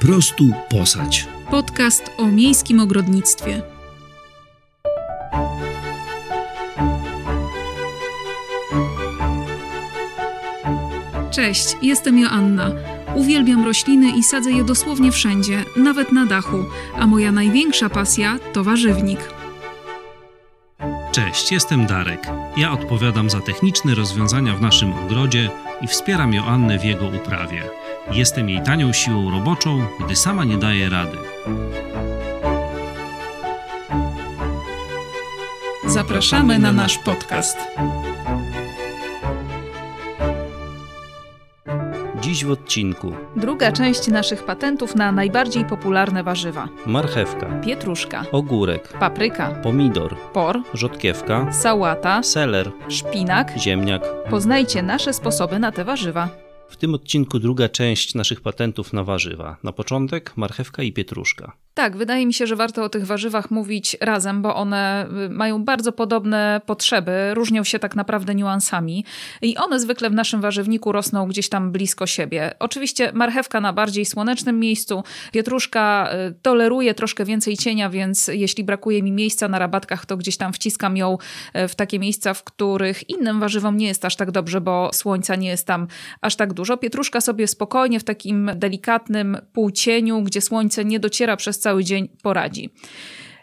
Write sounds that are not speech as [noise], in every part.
Po prostu posadź. Podcast o miejskim ogrodnictwie. Cześć, jestem Joanna. Uwielbiam rośliny i sadzę je dosłownie wszędzie, nawet na dachu, a moja największa pasja to warzywnik. Cześć, jestem Darek. Ja odpowiadam za techniczne rozwiązania w naszym ogrodzie i wspieram Joannę w jego uprawie. Jestem jej tanią siłą roboczą, gdy sama nie daje rady. Zapraszamy na nasz podcast. Dziś w odcinku. Druga część naszych patentów na najbardziej popularne warzywa: marchewka, pietruszka, ogórek, papryka, pomidor, por, rzodkiewka, sałata, seler, szpinak. ziemniak. Poznajcie nasze sposoby na te warzywa. W tym odcinku druga część naszych patentów na warzywa. Na początek marchewka i pietruszka. Tak, wydaje mi się, że warto o tych warzywach mówić razem, bo one y, mają bardzo podobne potrzeby, różnią się tak naprawdę niuansami i one zwykle w naszym warzywniku rosną gdzieś tam blisko siebie. Oczywiście marchewka na bardziej słonecznym miejscu, pietruszka y, toleruje troszkę więcej cienia, więc jeśli brakuje mi miejsca na rabatkach, to gdzieś tam wciskam ją y, w takie miejsca, w których innym warzywom nie jest aż tak dobrze, bo słońca nie jest tam aż tak dużo. Pietruszka sobie spokojnie w takim delikatnym półcieniu, gdzie słońce nie dociera przez cały dzień poradzi.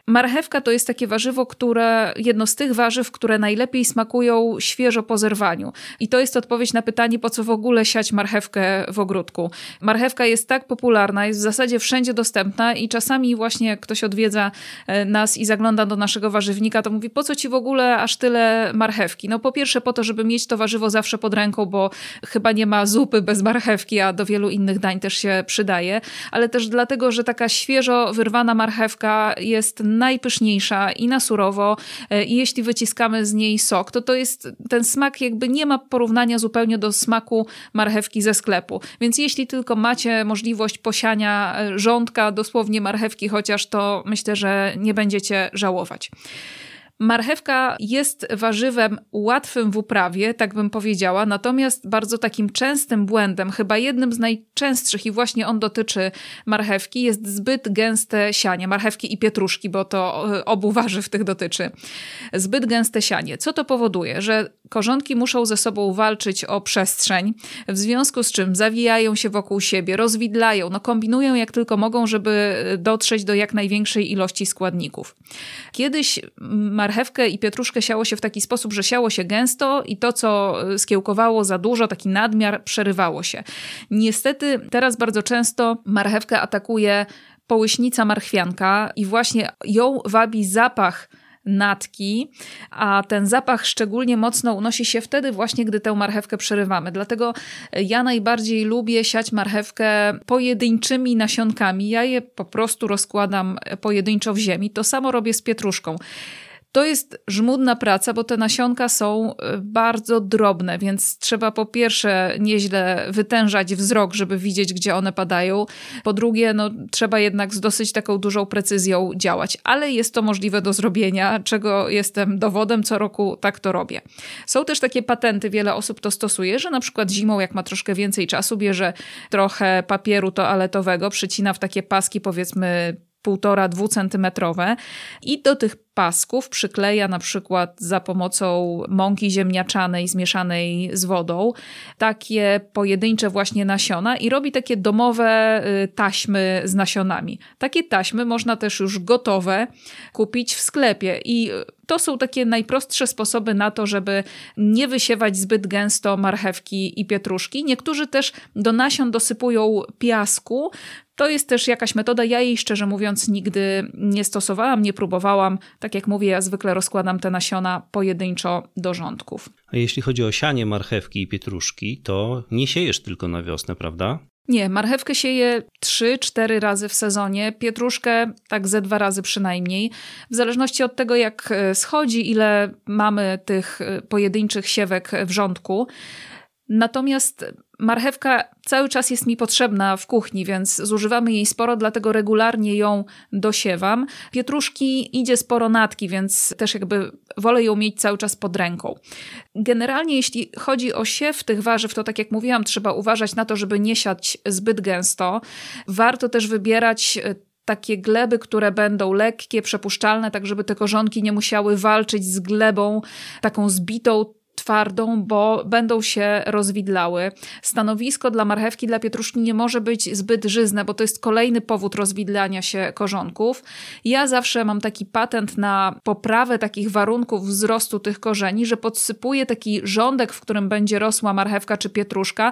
Marchewka to jest takie warzywo, które jedno z tych warzyw, które najlepiej smakują świeżo po zerwaniu. I to jest odpowiedź na pytanie, po co w ogóle siać marchewkę w ogródku. Marchewka jest tak popularna, jest w zasadzie wszędzie dostępna i czasami właśnie jak ktoś odwiedza e, nas i zagląda do naszego warzywnika, to mówi, po co ci w ogóle aż tyle marchewki? No po pierwsze po to, żeby mieć to warzywo zawsze pod ręką, bo chyba nie ma zupy bez marchewki, a do wielu innych dań też się przydaje, ale też dlatego, że taka świeżo wyrwana marchewka jest najpyszniejsza i na surowo e, i jeśli wyciskamy z niej sok, to to jest ten smak jakby nie ma porównania zupełnie do smaku marchewki ze sklepu. Więc jeśli tylko macie możliwość posiania e, rządka, dosłownie marchewki chociaż, to myślę, że nie będziecie żałować. Marchewka jest warzywem łatwym w uprawie, tak bym powiedziała, natomiast bardzo takim częstym błędem, chyba jednym z najczęstszych i właśnie on dotyczy marchewki, jest zbyt gęste sianie, marchewki i pietruszki, bo to e, obu warzyw tych dotyczy. Zbyt gęste sianie. Co to powoduje? Że korzonki muszą ze sobą walczyć o przestrzeń, w związku z czym zawijają się wokół siebie, rozwidlają, no kombinują jak tylko mogą, żeby dotrzeć do jak największej ilości składników. Kiedyś marchewkę i pietruszkę siało się w taki sposób, że siało się gęsto i to, co skiełkowało za dużo, taki nadmiar, przerywało się. Niestety teraz bardzo często marchewkę atakuje połyśnica marchwianka i właśnie ją wabi zapach natki, a ten zapach szczególnie mocno unosi się wtedy właśnie, gdy tę marchewkę przerywamy. Dlatego ja najbardziej lubię siać marchewkę pojedynczymi nasionkami. Ja je po prostu rozkładam pojedynczo w ziemi. To samo robię z pietruszką. To jest żmudna praca, bo te nasionka są e, bardzo drobne, więc trzeba po pierwsze nieźle wytężać wzrok, żeby widzieć, gdzie one padają. Po drugie, no, trzeba jednak z dosyć taką dużą precyzją działać, ale jest to możliwe do zrobienia, czego jestem dowodem. Co roku tak to robię. Są też takie patenty, wiele osób to stosuje, że na przykład zimą, jak ma troszkę więcej czasu, bierze trochę papieru toaletowego, przycina w takie paski, powiedzmy półtora, dwucentymetrowe i do tych pasków przykleja na przykład za pomocą mąki ziemniaczanej zmieszanej z wodą takie pojedyncze właśnie nasiona i robi takie domowe y, taśmy z nasionami. Takie taśmy można też już gotowe kupić w sklepie i to są takie najprostsze sposoby na to, żeby nie wysiewać zbyt gęsto marchewki i pietruszki. Niektórzy też do nasion dosypują piasku, to jest też jakaś metoda. Ja jej szczerze mówiąc nigdy nie stosowałam, nie próbowałam. Tak jak mówię, ja zwykle rozkładam te nasiona pojedynczo do rządków. A jeśli chodzi o sianie marchewki i pietruszki, to nie siejesz tylko na wiosnę, prawda? Nie, marchewkę sieję 3-4 razy w sezonie, pietruszkę tak ze dwa razy przynajmniej. W zależności od tego, jak e, schodzi, ile mamy tych e, pojedynczych siewek w rządku. Natomiast Marchewka cały czas jest mi potrzebna w kuchni, więc zużywamy jej sporo, dlatego regularnie ją dosiewam. Pietruszki idzie sporo natki, więc też jakby wolę ją mieć cały czas pod ręką. Generalnie jeśli chodzi o siew tych warzyw, to tak jak mówiłam, trzeba uważać na to, żeby nie siać zbyt gęsto. Warto też wybierać e, takie gleby, które będą lekkie, przepuszczalne, tak żeby te korzonki nie musiały walczyć z glebą taką zbitą, twardą, bo będą się rozwidlały. Stanowisko dla marchewki, dla pietruszki nie może być zbyt żyzne, bo to jest kolejny powód rozwidlania się korzonków. Ja zawsze mam taki patent na poprawę takich warunków wzrostu tych korzeni, że podsypuję taki rządek, w którym będzie rosła marchewka czy pietruszka,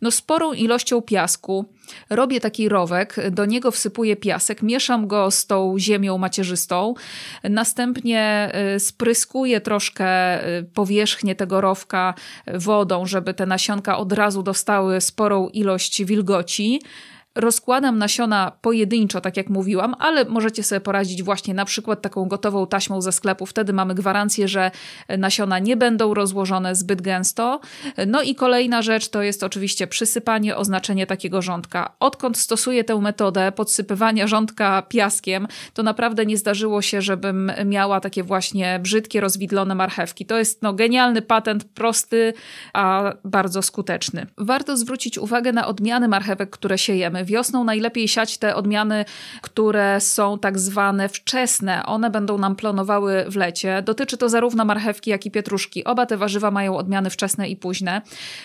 no sporą ilością piasku Robię taki rowek, do niego wsypuję piasek, mieszam go z tą ziemią macierzystą, następnie y, spryskuję troszkę y, powierzchnię tego rowka wodą, żeby te nasionka od razu dostały sporą ilość wilgoci. Rozkładam nasiona pojedynczo, tak jak mówiłam, ale możecie sobie poradzić właśnie na przykład taką gotową taśmą ze sklepu. Wtedy mamy gwarancję, że nasiona nie będą rozłożone zbyt gęsto. No i kolejna rzecz to jest oczywiście przysypanie, oznaczenie takiego rządka. Odkąd stosuję tę metodę podsypywania rządka piaskiem, to naprawdę nie zdarzyło się, żebym miała takie właśnie brzydkie, rozwidlone marchewki. To jest no, genialny patent, prosty, a bardzo skuteczny. Warto zwrócić uwagę na odmiany marchewek, które siejemy. Wiosną najlepiej siać te odmiany, które są tak zwane wczesne. One będą nam plonowały w lecie. Dotyczy to zarówno marchewki, jak i pietruszki. Oba te warzywa mają odmiany wczesne i późne.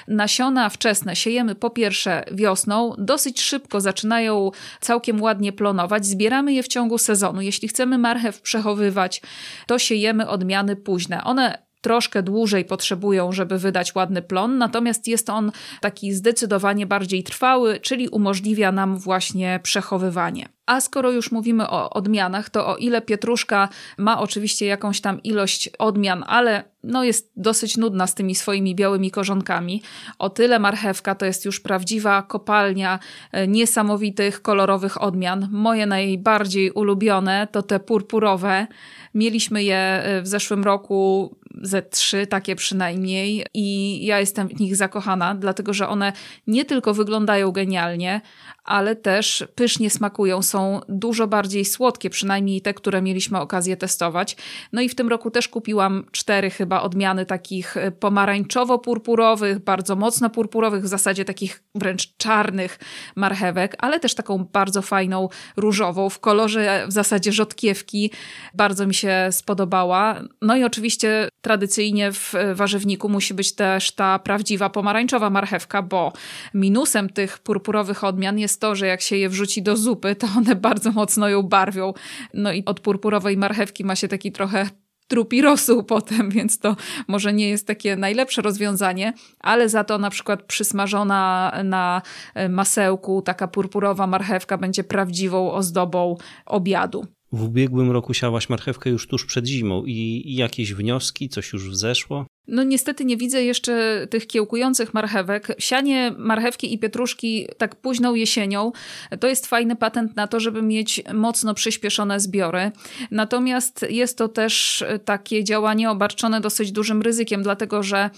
Nasiona wczesne siejemy po pierwsze wiosną, dosyć szybko zaczynają całkiem ładnie plonować. Zbieramy je w ciągu sezonu. Jeśli chcemy marchew przechowywać, to siejemy odmiany późne. One troszkę dłużej potrzebują, żeby wydać ładny plon, natomiast jest on taki zdecydowanie bardziej trwały, czyli umożliwia nam właśnie przechowywanie. A skoro już mówimy o odmianach, to o ile pietruszka ma oczywiście jakąś tam ilość odmian, ale no jest dosyć nudna z tymi swoimi białymi korzonkami, o tyle marchewka to jest już prawdziwa kopalnia e, niesamowitych kolorowych odmian. Moje najbardziej ulubione to te purpurowe. Mieliśmy je e, w zeszłym roku ze trzy, takie przynajmniej, i ja jestem w nich zakochana, dlatego że one nie tylko wyglądają genialnie, ale też pysznie smakują, są dużo bardziej słodkie, przynajmniej te, które mieliśmy okazję testować. No i w tym roku też kupiłam cztery chyba odmiany takich e, pomarańczowo-purpurowych, bardzo mocno purpurowych, w zasadzie takich wręcz czarnych marchewek, ale też taką bardzo fajną różową w kolorze w zasadzie rzodkiewki. Bardzo mi się spodobała. No i oczywiście tradycyjnie w warzywniku musi być też ta prawdziwa pomarańczowa marchewka, bo minusem tych purpurowych odmian jest to, że jak się je wrzuci do zupy, to one bardzo mocno ją barwią. No i od purpurowej marchewki ma się taki trochę trupi rosół potem, [laughs] więc to może nie jest takie najlepsze rozwiązanie, ale za to na przykład przysmażona na masełku taka purpurowa marchewka będzie prawdziwą ozdobą obiadu. W ubiegłym roku siałaś marchewkę już tuż przed zimą i jakieś wnioski, coś już wzeszło? No niestety nie widzę jeszcze tych kiełkujących marchewek. Sianie marchewki i pietruszki tak późną jesienią to jest fajny patent na to, żeby mieć mocno przyspieszone zbiory. Natomiast jest to też takie działanie obarczone dosyć dużym ryzykiem, dlatego że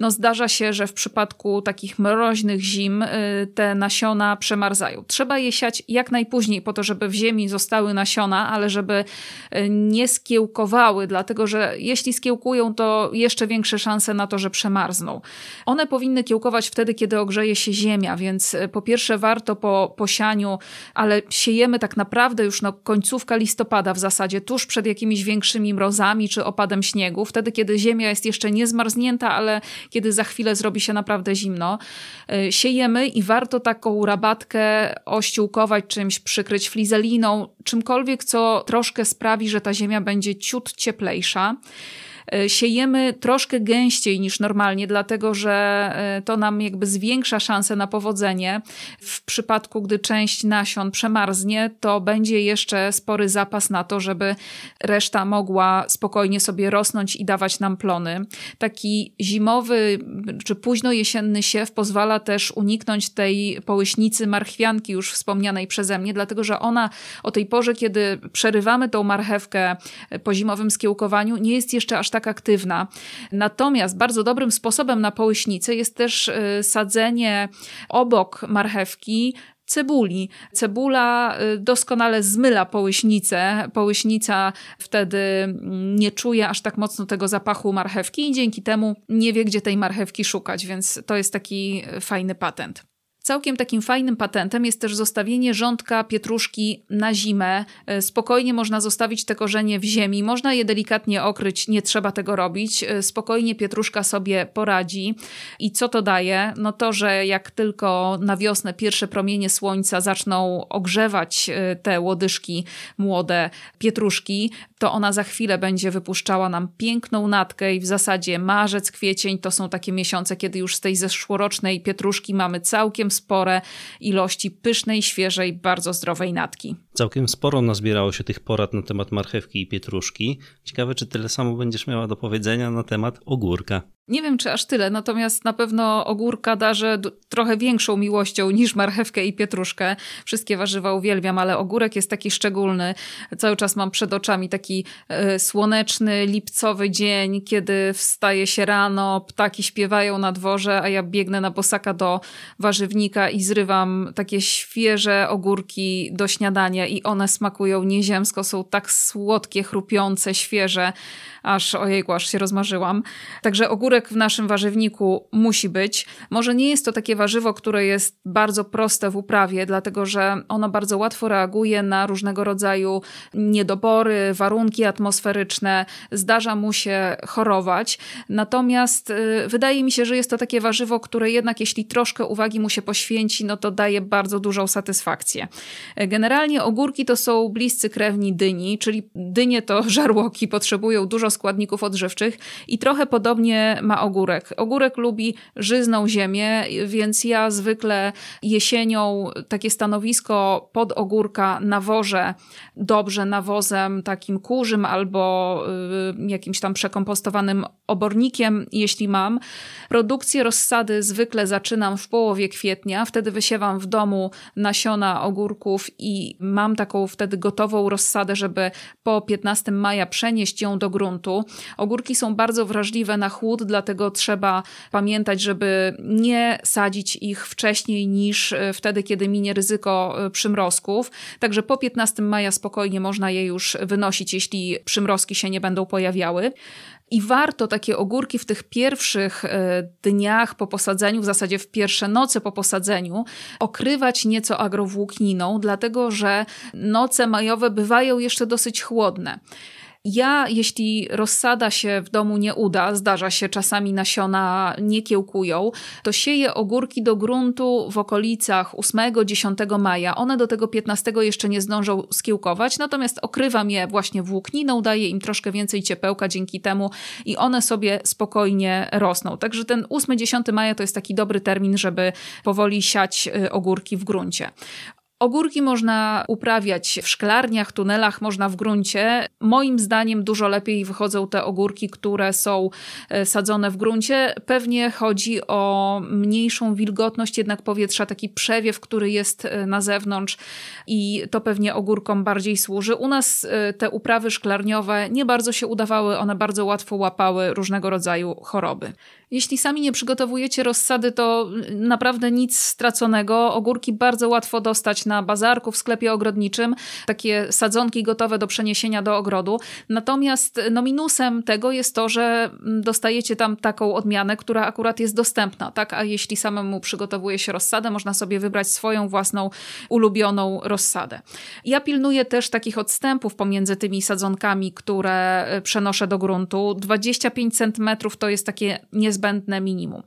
no zdarza się, że w przypadku takich mroźnych zim y, te nasiona przemarzają. Trzeba je siać jak najpóźniej po to, żeby w ziemi zostały nasiona, ale żeby y, nie skiełkowały, dlatego że jeśli skiełkują, to jeszcze większe szanse na to, że przemarzną. One powinny kiełkować wtedy, kiedy ogrzeje się ziemia, więc y, po pierwsze warto po posianiu, ale siejemy tak naprawdę już no końcówka listopada w zasadzie, tuż przed jakimiś większymi mrozami czy opadem śniegu, wtedy kiedy ziemia jest jeszcze niezmarznięta, ale kiedy za chwilę zrobi się naprawdę zimno. Y, siejemy i warto taką rabatkę ościółkować czymś, przykryć flizeliną, czymkolwiek, co troszkę sprawi, że ta ziemia będzie ciut cieplejsza. E, siejemy troszkę gęściej niż normalnie, dlatego że e, to nam jakby zwiększa szanse na powodzenie. W przypadku, gdy część nasion przemarznie, to będzie jeszcze spory zapas na to, żeby reszta mogła spokojnie sobie rosnąć i dawać nam plony. Taki zimowy czy późno jesienny siew pozwala też uniknąć tej połyśnicy marchwianki już wspomnianej przeze mnie, dlatego że ona o tej porze, kiedy przerywamy tą marchewkę po zimowym skiełkowaniu, nie jest jeszcze aż tak aktywna. Natomiast bardzo dobrym sposobem na połyśnicę jest też y, sadzenie obok marchewki cebuli. Cebula y, doskonale zmyla połyśnicę. Połyśnica wtedy mm, nie czuje aż tak mocno tego zapachu marchewki i dzięki temu nie wie, gdzie tej marchewki szukać, więc to jest taki fajny patent. Całkiem takim fajnym patentem jest też zostawienie rządka pietruszki na zimę. E, spokojnie można zostawić te korzenie w ziemi, można je delikatnie okryć, nie trzeba tego robić. E, spokojnie pietruszka sobie poradzi. I co to daje? No to, że jak tylko na wiosnę pierwsze promienie słońca zaczną ogrzewać e, te łodyżki młode pietruszki, to ona za chwilę będzie wypuszczała nam piękną natkę i w zasadzie marzec, kwiecień to są takie miesiące, kiedy już z tej zeszłorocznej pietruszki mamy całkiem spore ilości pysznej, świeżej, bardzo zdrowej natki. Całkiem sporo nazbierało się tych porad na temat marchewki i pietruszki. Ciekawe, czy tyle samo będziesz miała do powiedzenia na temat ogórka. Nie wiem, czy aż tyle, natomiast na pewno ogórka darzę trochę większą miłością niż marchewkę i pietruszkę. Wszystkie warzywa uwielbiam, ale ogórek jest taki szczególny. Cały czas mam przed oczami taki y, słoneczny, lipcowy dzień, kiedy wstaje się rano, ptaki śpiewają na dworze, a ja biegnę na bosaka do warzywnika i zrywam takie świeże ogórki do śniadania i one smakują nieziemsko, są tak słodkie, chrupiące, świeże, aż ojejku, aż się rozmarzyłam. Także ogórek w naszym warzywniku musi być. Może nie jest to takie warzywo, które jest bardzo proste w uprawie, dlatego że ono bardzo łatwo reaguje na różnego rodzaju niedobory, warunki atmosferyczne. Zdarza mu się chorować. Natomiast y, wydaje mi się, że jest to takie warzywo, które jednak jeśli troszkę uwagi mu się poświęci, no to daje bardzo dużą satysfakcję. Generalnie ogórki to są bliscy krewni dyni, czyli dynie to [laughs] żarłoki, potrzebują dużo składników odżywczych i trochę podobnie ma ogórek. Ogórek lubi żyzną ziemię, więc ja zwykle jesienią takie stanowisko pod ogórka nawożę dobrze nawozem takim kurzym albo y, jakimś tam przekompostowanym obornikiem, jeśli mam. Produkcję rozsady zwykle zaczynam w połowie kwietnia, wtedy wysiewam w domu nasiona ogórków i mam taką wtedy gotową rozsadę, żeby po 15 maja przenieść ją do gruntu. Ogórki są bardzo wrażliwe na chłód, dlatego trzeba pamiętać, żeby nie sadzić ich wcześniej niż e, wtedy, kiedy minie ryzyko e, przymrozków. Także po 15 maja spokojnie można je już wynosić, jeśli przymrozki się nie będą pojawiały. I warto takie ogórki w tych pierwszych e, dniach po posadzeniu, w zasadzie w pierwsze noce po posadzeniu, okrywać nieco agrowłókniną, dlatego że noce majowe bywają jeszcze dosyć chłodne. Ja, jeśli rozsada się w domu nie uda, zdarza się czasami nasiona nie kiełkują, to sieję ogórki do gruntu w okolicach 8-10 maja. One do tego 15 jeszcze nie zdążą skiełkować, natomiast okrywam je właśnie włókniną, daję im troszkę więcej ciepełka dzięki temu i one sobie spokojnie rosną. Także ten 8-10 maja to jest taki dobry termin, żeby powoli siać y, ogórki w gruncie. Ogórki można uprawiać w szklarniach, tunelach, można w gruncie. Moim zdaniem dużo lepiej wychodzą te ogórki, które są e, sadzone w gruncie. Pewnie chodzi o mniejszą wilgotność jednak powietrza, taki przewiew, który jest e, na zewnątrz i to pewnie ogórkom bardziej służy. U nas e, te uprawy szklarniowe nie bardzo się udawały, one bardzo łatwo łapały różnego rodzaju choroby. Jeśli sami nie przygotowujecie rozsady, to naprawdę nic straconego. Ogórki bardzo łatwo dostać na bazarku, w sklepie ogrodniczym. Takie sadzonki gotowe do przeniesienia do ogrodu. Natomiast no minusem tego jest to, że dostajecie tam taką odmianę, która akurat jest dostępna, tak? A jeśli samemu przygotowuje się rozsadę, można sobie wybrać swoją własną ulubioną rozsadę. Ja pilnuję też takich odstępów pomiędzy tymi sadzonkami, które przenoszę do gruntu. 25 cm to jest takie niezbędne niezbędne minimum.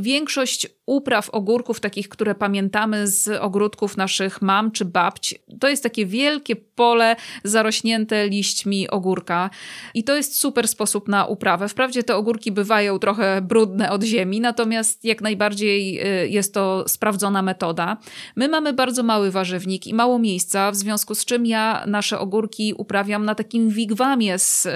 Większość upraw ogórków, takich, które pamiętamy z ogródków naszych mam czy babć, to jest takie wielkie pole zarośnięte liśćmi ogórka. I to jest super sposób na uprawę. Wprawdzie te ogórki bywają trochę brudne od ziemi, natomiast jak najbardziej y, jest to sprawdzona metoda. My mamy bardzo mały warzywnik i mało miejsca, w związku z czym ja nasze ogórki uprawiam na takim wigwamie z y,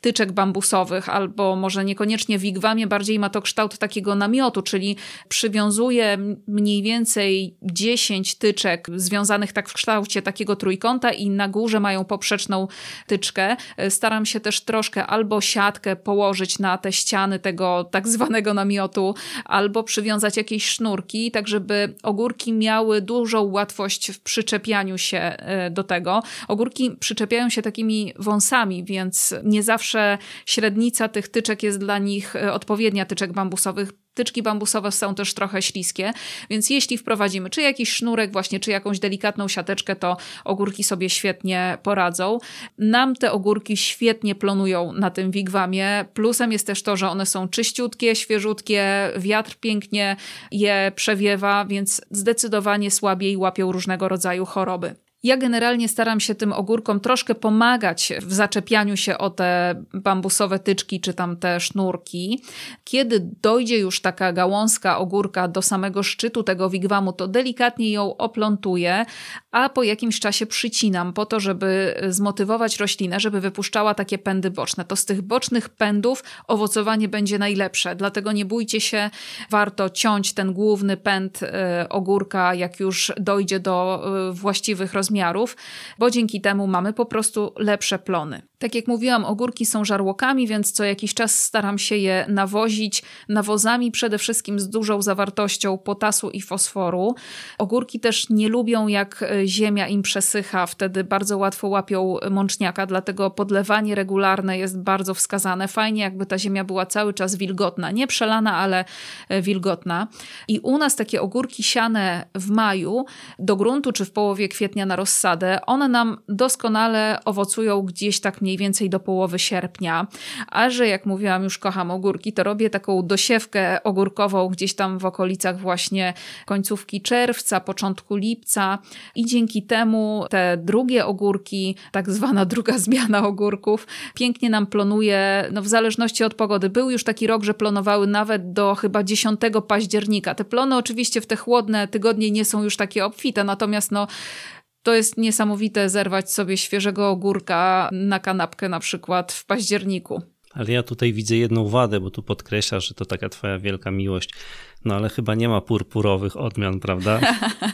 tyczek bambusowych, albo może niekoniecznie wigwamie, bardziej ma to kształt takiego namiotu czyli przywiązuje mniej więcej 10 tyczek związanych tak w kształcie takiego trójkąta i na górze mają poprzeczną tyczkę. Staram się też troszkę albo siatkę położyć na te ściany tego tak zwanego namiotu, albo przywiązać jakieś sznurki, tak żeby ogórki miały dużą łatwość w przyczepianiu się e, do tego. Ogórki przyczepiają się takimi wąsami, więc nie zawsze średnica tych tyczek jest dla nich e, odpowiednia, tyczek bambusowych Tyczki bambusowe są też trochę śliskie, więc jeśli wprowadzimy czy jakiś sznurek właśnie, czy jakąś delikatną siateczkę, to ogórki sobie świetnie poradzą. Nam te ogórki świetnie plonują na tym wigwamie. Plusem jest też to, że one są czyściutkie, świeżutkie, wiatr pięknie je przewiewa, więc zdecydowanie słabiej łapią różnego rodzaju choroby. Ja generalnie staram się tym ogórkom troszkę pomagać w zaczepianiu się o te bambusowe tyczki czy tam te sznurki. Kiedy dojdzie już taka gałązka ogórka do samego szczytu tego wigwamu, to delikatnie ją oplątuję, a po jakimś czasie przycinam po to, żeby zmotywować roślinę, żeby wypuszczała takie pędy boczne. To z tych bocznych pędów owocowanie będzie najlepsze, dlatego nie bójcie się, warto ciąć ten główny pęd y, ogórka, jak już dojdzie do y, właściwych rozmiarów rozmiarów, bo dzięki temu mamy po prostu lepsze plony. Tak jak mówiłam, ogórki są żarłokami, więc co jakiś czas staram się je nawozić nawozami przede wszystkim z dużą zawartością potasu i fosforu. Ogórki też nie lubią jak e, ziemia im przesycha, wtedy bardzo łatwo łapią mączniaka, dlatego podlewanie regularne jest bardzo wskazane. Fajnie jakby ta ziemia była cały czas wilgotna, nie przelana, ale e, wilgotna. I u nas takie ogórki siane w maju do gruntu czy w połowie kwietnia na rozsadę, one nam doskonale owocują gdzieś tak mniej więcej do połowy sierpnia. A że jak mówiłam, już kocham ogórki, to robię taką dosiewkę ogórkową gdzieś tam w okolicach właśnie końcówki czerwca, początku lipca i dzięki temu te drugie ogórki, tak zwana druga [laughs] zmiana ogórków, pięknie nam plonuje, no w zależności od pogody. Był już taki rok, że plonowały nawet do chyba 10 października. Te plony oczywiście w te chłodne tygodnie nie są już takie obfite, natomiast no to jest niesamowite zerwać sobie świeżego ogórka na kanapkę na przykład w październiku. Ale ja tutaj widzę jedną wadę, bo tu podkreślasz, że to taka twoja wielka miłość. No ale chyba nie ma purpurowych odmian, prawda?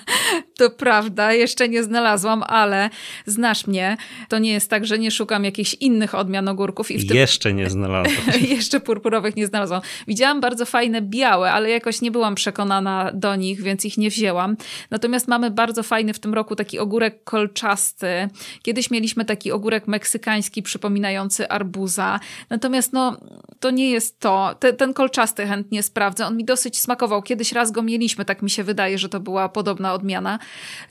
[laughs] To prawda, jeszcze nie znalazłam, ale znasz mnie. To nie jest tak, że nie szukam jakichś innych odmian ogórków. I wtedy... Jeszcze nie znalazłam. [laughs] jeszcze purpurowych nie znalazłam. Widziałam bardzo fajne białe, ale jakoś nie byłam przekonana do nich, więc ich nie wzięłam. Natomiast mamy bardzo fajny w tym roku taki ogórek kolczasty. Kiedyś mieliśmy taki ogórek meksykański przypominający arbuza. Natomiast no, to nie jest to. Te, ten kolczasty chętnie sprawdzę. On mi dosyć smakował. Kiedyś raz go mieliśmy, tak mi się wydaje, że to była podobna odmiana.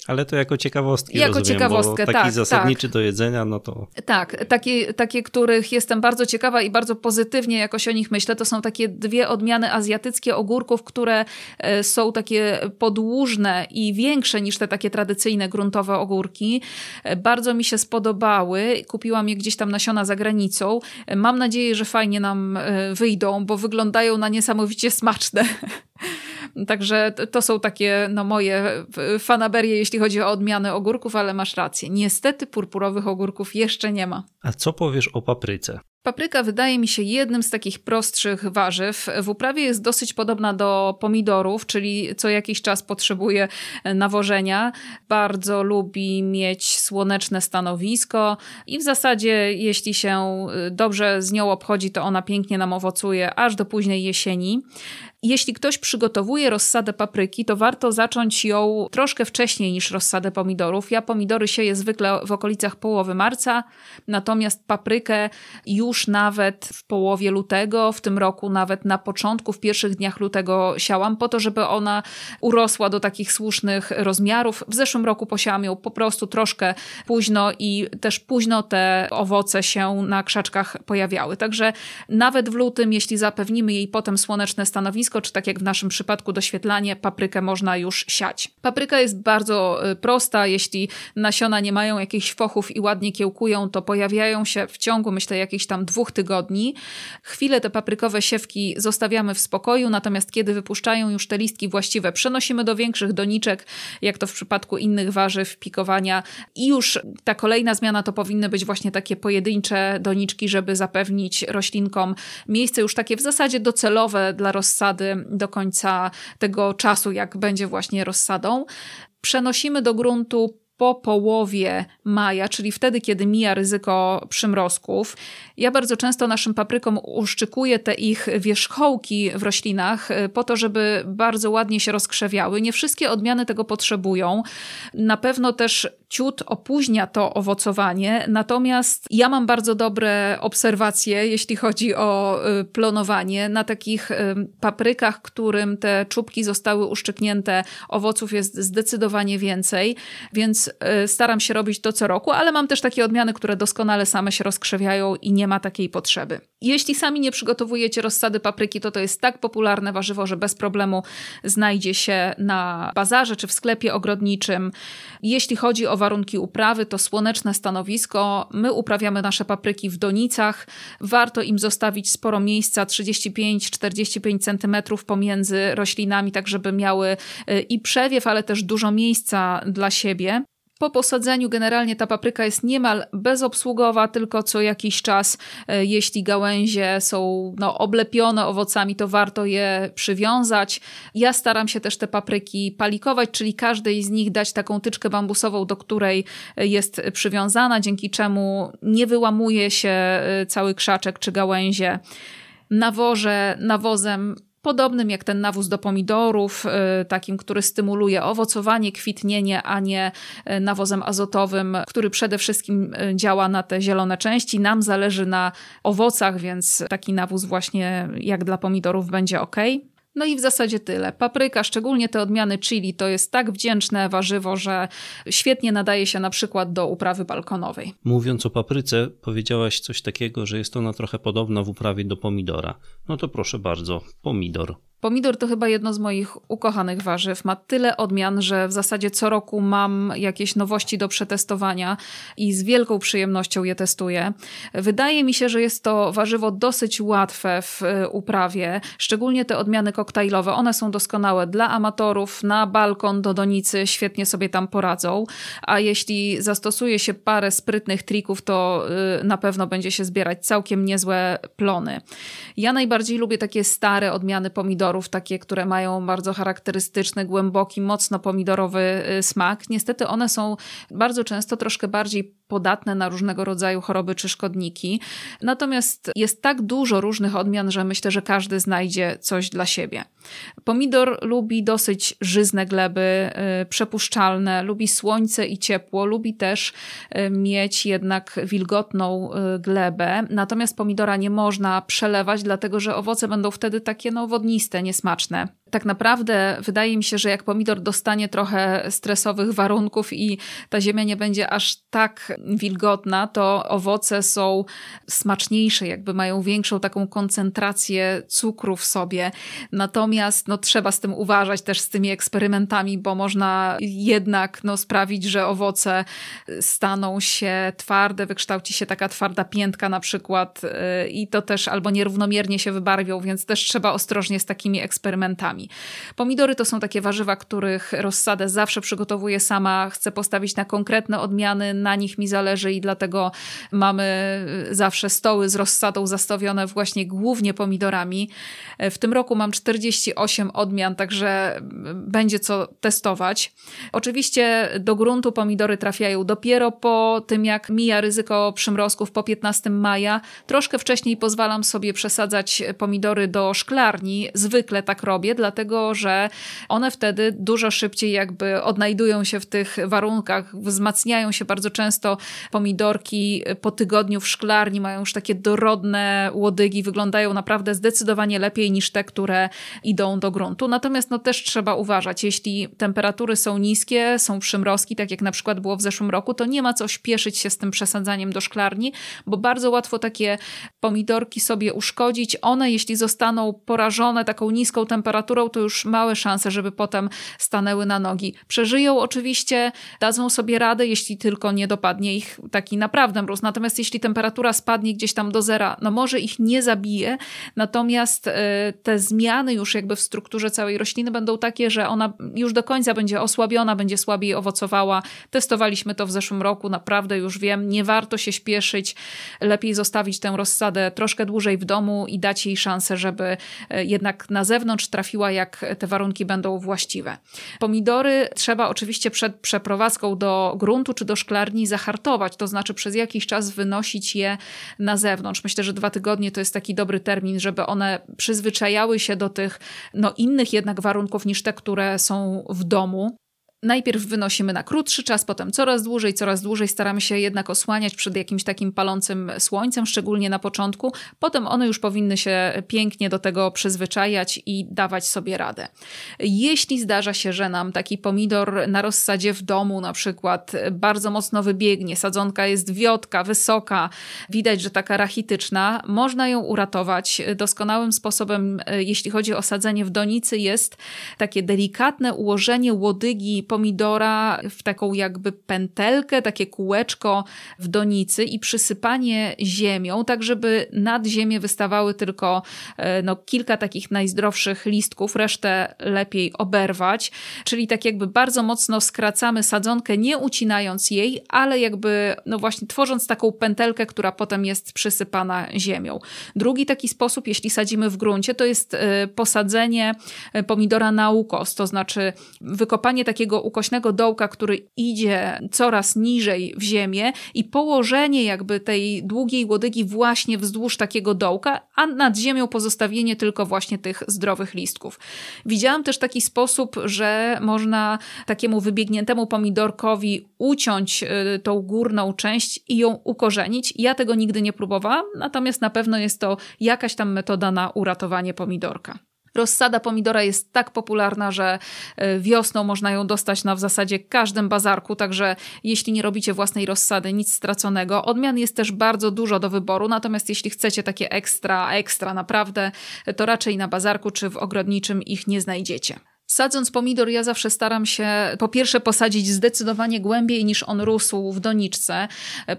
Ale to jako ciekawostki Jako rozumiem, ciekawostkę, taki tak. zasadniczy tak. do jedzenia, no to... Tak, takie, takie, których jestem bardzo ciekawa i bardzo pozytywnie jakoś o nich myślę, to są takie dwie odmiany azjatyckie ogórków, które e, są takie podłużne i większe niż te takie tradycyjne gruntowe ogórki. E, bardzo mi się spodobały. Kupiłam je gdzieś tam nasiona za granicą. E, mam nadzieję, że fajnie nam wyjdą, bo wyglądają na niesamowicie smaczne. [laughs] Także to są takie no, moje fanaberie, jeśli chodzi o odmianę ogórków, ale masz rację. Niestety purpurowych ogórków jeszcze nie ma. A co powiesz o papryce? Papryka wydaje mi się jednym z takich prostszych warzyw. W uprawie jest dosyć podobna do pomidorów, czyli co jakiś czas potrzebuje nawożenia. Bardzo lubi mieć słoneczne stanowisko i w zasadzie, jeśli się dobrze z nią obchodzi, to ona pięknie nam owocuje aż do późnej jesieni. Jeśli ktoś przygotowuje rozsadę papryki, to warto zacząć ją troszkę wcześniej niż rozsadę pomidorów. Ja pomidory sieję zwykle w okolicach połowy marca, natomiast paprykę już nawet w połowie lutego, w tym roku nawet na początku, w pierwszych dniach lutego siałam, po to, żeby ona urosła do takich słusznych rozmiarów. W zeszłym roku posiałam ją po prostu troszkę późno i też późno te owoce się na krzaczkach pojawiały. Także nawet w lutym, jeśli zapewnimy jej potem słoneczne stanowisko, czy tak jak w naszym przypadku doświetlanie, paprykę można już siać. Papryka jest bardzo y, prosta, jeśli nasiona nie mają jakichś fochów i ładnie kiełkują, to pojawiają się w ciągu, myślę, jakichś tam dwóch tygodni. Chwilę te paprykowe siewki zostawiamy w spokoju, natomiast kiedy wypuszczają już te listki właściwe, przenosimy do większych doniczek, jak to w przypadku innych warzyw, pikowania i już ta kolejna zmiana to powinny być właśnie takie pojedyncze doniczki, żeby zapewnić roślinkom miejsce już takie w zasadzie docelowe dla rozsady do końca tego czasu, jak będzie właśnie rozsadą. Przenosimy do gruntu po połowie maja, czyli wtedy, kiedy mija ryzyko przymrozków. Ja bardzo często naszym paprykom uszczykuję te ich wierzchołki w roślinach y, po to, żeby bardzo ładnie się rozkrzewiały. Nie wszystkie odmiany tego potrzebują. Na pewno też ciut opóźnia to owocowanie, natomiast ja mam bardzo dobre obserwacje, jeśli chodzi o y, plonowanie. Na takich y, paprykach, którym te czubki zostały uszczyknięte, owoców jest zdecydowanie więcej, więc Y, staram się robić to co roku, ale mam też takie odmiany, które doskonale same się rozkrzewiają i nie ma takiej potrzeby. Jeśli sami nie przygotowujecie rozsady papryki, to to jest tak popularne warzywo, że bez problemu znajdzie się na bazarze czy w sklepie ogrodniczym. Jeśli chodzi o warunki uprawy, to słoneczne stanowisko. My uprawiamy nasze papryki w donicach. Warto im zostawić sporo miejsca, 35-45 cm pomiędzy roślinami, tak żeby miały y, i przewiew, ale też dużo miejsca dla siebie. Po posadzeniu generalnie ta papryka jest niemal bezobsługowa, tylko co jakiś czas, e, jeśli gałęzie są no, oblepione owocami, to warto je przywiązać. Ja staram się też te papryki palikować, czyli każdej z nich dać taką tyczkę bambusową, do której e, jest przywiązana, dzięki czemu nie wyłamuje się e, cały krzaczek czy gałęzie. Nawożę nawozem podobnym jak ten nawóz do pomidorów, y, takim, który stymuluje owocowanie, kwitnienie, a nie y, nawozem azotowym, który przede wszystkim y, działa na te zielone części. Nam zależy na owocach, więc taki nawóz właśnie jak dla pomidorów będzie ok. No i w zasadzie tyle. Papryka, szczególnie te odmiany chili, to jest tak wdzięczne warzywo, że świetnie nadaje się na przykład do uprawy balkonowej. Mówiąc o papryce, powiedziałaś coś takiego, że jest ona trochę podobna w uprawie do pomidora. No to proszę bardzo, pomidor. Pomidor to chyba jedno z moich ukochanych warzyw. Ma tyle odmian, że w zasadzie co roku mam jakieś nowości do przetestowania i z wielką przyjemnością je testuję. Wydaje mi się, że jest to warzywo dosyć łatwe w e, uprawie, szczególnie te odmiany koktajlowe. One są doskonałe dla amatorów, na balkon, do donicy, świetnie sobie tam poradzą. A jeśli zastosuje się parę sprytnych trików, to e, na pewno będzie się zbierać całkiem niezłe plony. Ja najbardziej lubię takie stare odmiany pomidorów pomidorów, takie, które mają bardzo charakterystyczny, głęboki, mocno pomidorowy y, smak. Niestety one są bardzo często troszkę bardziej podatne na różnego rodzaju choroby czy szkodniki. Natomiast jest tak dużo różnych odmian, że myślę, że każdy znajdzie coś dla siebie. Pomidor lubi dosyć żyzne gleby, y, przepuszczalne, lubi słońce i ciepło, lubi też y, mieć jednak wilgotną glebę. Natomiast pomidora nie można przelewać, dlatego że owoce będą wtedy takie no, wodniste, niesmaczne. Tak naprawdę wydaje mi się, że jak pomidor dostanie trochę stresowych warunków i ta ziemia nie będzie aż tak wilgotna, to owoce są smaczniejsze, jakby mają większą taką koncentrację cukru w sobie. Natomiast no, trzeba z tym uważać też z tymi eksperymentami, bo można jednak no, sprawić, że owoce staną się twarde, wykształci się taka twarda piętka na przykład yy, i to też albo nierównomiernie się wybarwią, więc też trzeba ostrożnie z takimi eksperymentami. Pomidory to są takie warzywa, których rozsadę zawsze przygotowuję sama. Chcę postawić na konkretne odmiany, na nich mi zależy i dlatego mamy zawsze stoły z rozsadą zastawione właśnie głównie pomidorami. W tym roku mam 48 odmian, także będzie co testować. Oczywiście do gruntu pomidory trafiają dopiero po tym, jak mija ryzyko przymrozków po 15 maja. Troszkę wcześniej pozwalam sobie przesadzać pomidory do szklarni. Zwykle tak robię, dlatego że one wtedy dużo szybciej jakby odnajdują się w tych warunkach, wzmacniają się bardzo często. Pomidorki po tygodniu w szklarni mają już takie dorodne łodygi, wyglądają naprawdę zdecydowanie lepiej niż te, które idą do gruntu. Natomiast no też trzeba uważać, jeśli temperatury są niskie, są przymrozki, tak jak na przykład było w zeszłym roku, to nie ma co śpieszyć się z tym przesadzaniem do szklarni, bo bardzo łatwo takie pomidorki sobie uszkodzić. One, jeśli zostaną porażone taką niską temperaturą, to już małe szanse, żeby potem stanęły na nogi. Przeżyją oczywiście, dadzą sobie radę, jeśli tylko nie dopadnie ich taki naprawdę mróz. Natomiast jeśli temperatura spadnie gdzieś tam do zera, no może ich nie zabije, natomiast e, te zmiany już jakby w strukturze całej rośliny będą takie, że ona już do końca będzie osłabiona, będzie słabiej owocowała. Testowaliśmy to w zeszłym roku, naprawdę już wiem, nie warto się śpieszyć, lepiej zostawić tę rozsadę troszkę dłużej w domu i dać jej szansę, żeby e, jednak na zewnątrz trafiła, jak te warunki będą właściwe. Pomidory trzeba oczywiście przed przeprowadzką do gruntu czy do szklarni zahartować, to znaczy przez jakiś czas wynosić je na zewnątrz. Myślę, że dwa tygodnie to jest taki dobry termin, żeby one przyzwyczajały się do tych no, innych jednak warunków niż te, które są w domu. Najpierw wynosimy na krótszy czas, potem coraz dłużej, coraz dłużej staramy się jednak osłaniać przed jakimś takim palącym słońcem, szczególnie na początku. Potem one już powinny się pięknie do tego przyzwyczajać i dawać sobie radę. Jeśli zdarza się, że nam taki pomidor na rozsadzie w domu na przykład bardzo mocno wybiegnie, sadzonka jest wiotka, wysoka, widać, że taka rachityczna, można ją uratować. Doskonałym sposobem, jeśli chodzi o sadzenie w donicy, jest takie delikatne ułożenie łodygi pomidora w taką jakby pętelkę, takie kółeczko w donicy i przysypanie ziemią, tak żeby nad ziemię wystawały tylko e, no, kilka takich najzdrowszych listków, resztę lepiej oberwać, czyli tak jakby bardzo mocno skracamy sadzonkę, nie ucinając jej, ale jakby no właśnie tworząc taką pętelkę, która potem jest przysypana ziemią. Drugi taki sposób, jeśli sadzimy w gruncie, to jest e, posadzenie e, pomidora na ukos, to znaczy wykopanie takiego ukośnego dołka, który idzie coraz niżej w ziemię i położenie jakby tej długiej łodygi właśnie wzdłuż takiego dołka, a nad ziemią pozostawienie tylko właśnie tych zdrowych listków. Widziałam też taki sposób, że można takiemu wybiegniętemu pomidorkowi uciąć y, tą górną część i ją ukorzenić. Ja tego nigdy nie próbowałam, natomiast na pewno jest to jakaś tam metoda na uratowanie pomidorka. Rozsada pomidora jest tak popularna, że e, wiosną można ją dostać na w zasadzie każdym bazarku, także jeśli nie robicie własnej rozsady, nic straconego. Odmian jest też bardzo dużo do wyboru, natomiast jeśli chcecie takie ekstra, ekstra naprawdę, to raczej na bazarku czy w ogrodniczym ich nie znajdziecie. Sadząc pomidor, ja zawsze staram się po pierwsze posadzić zdecydowanie głębiej niż on rósł w doniczce.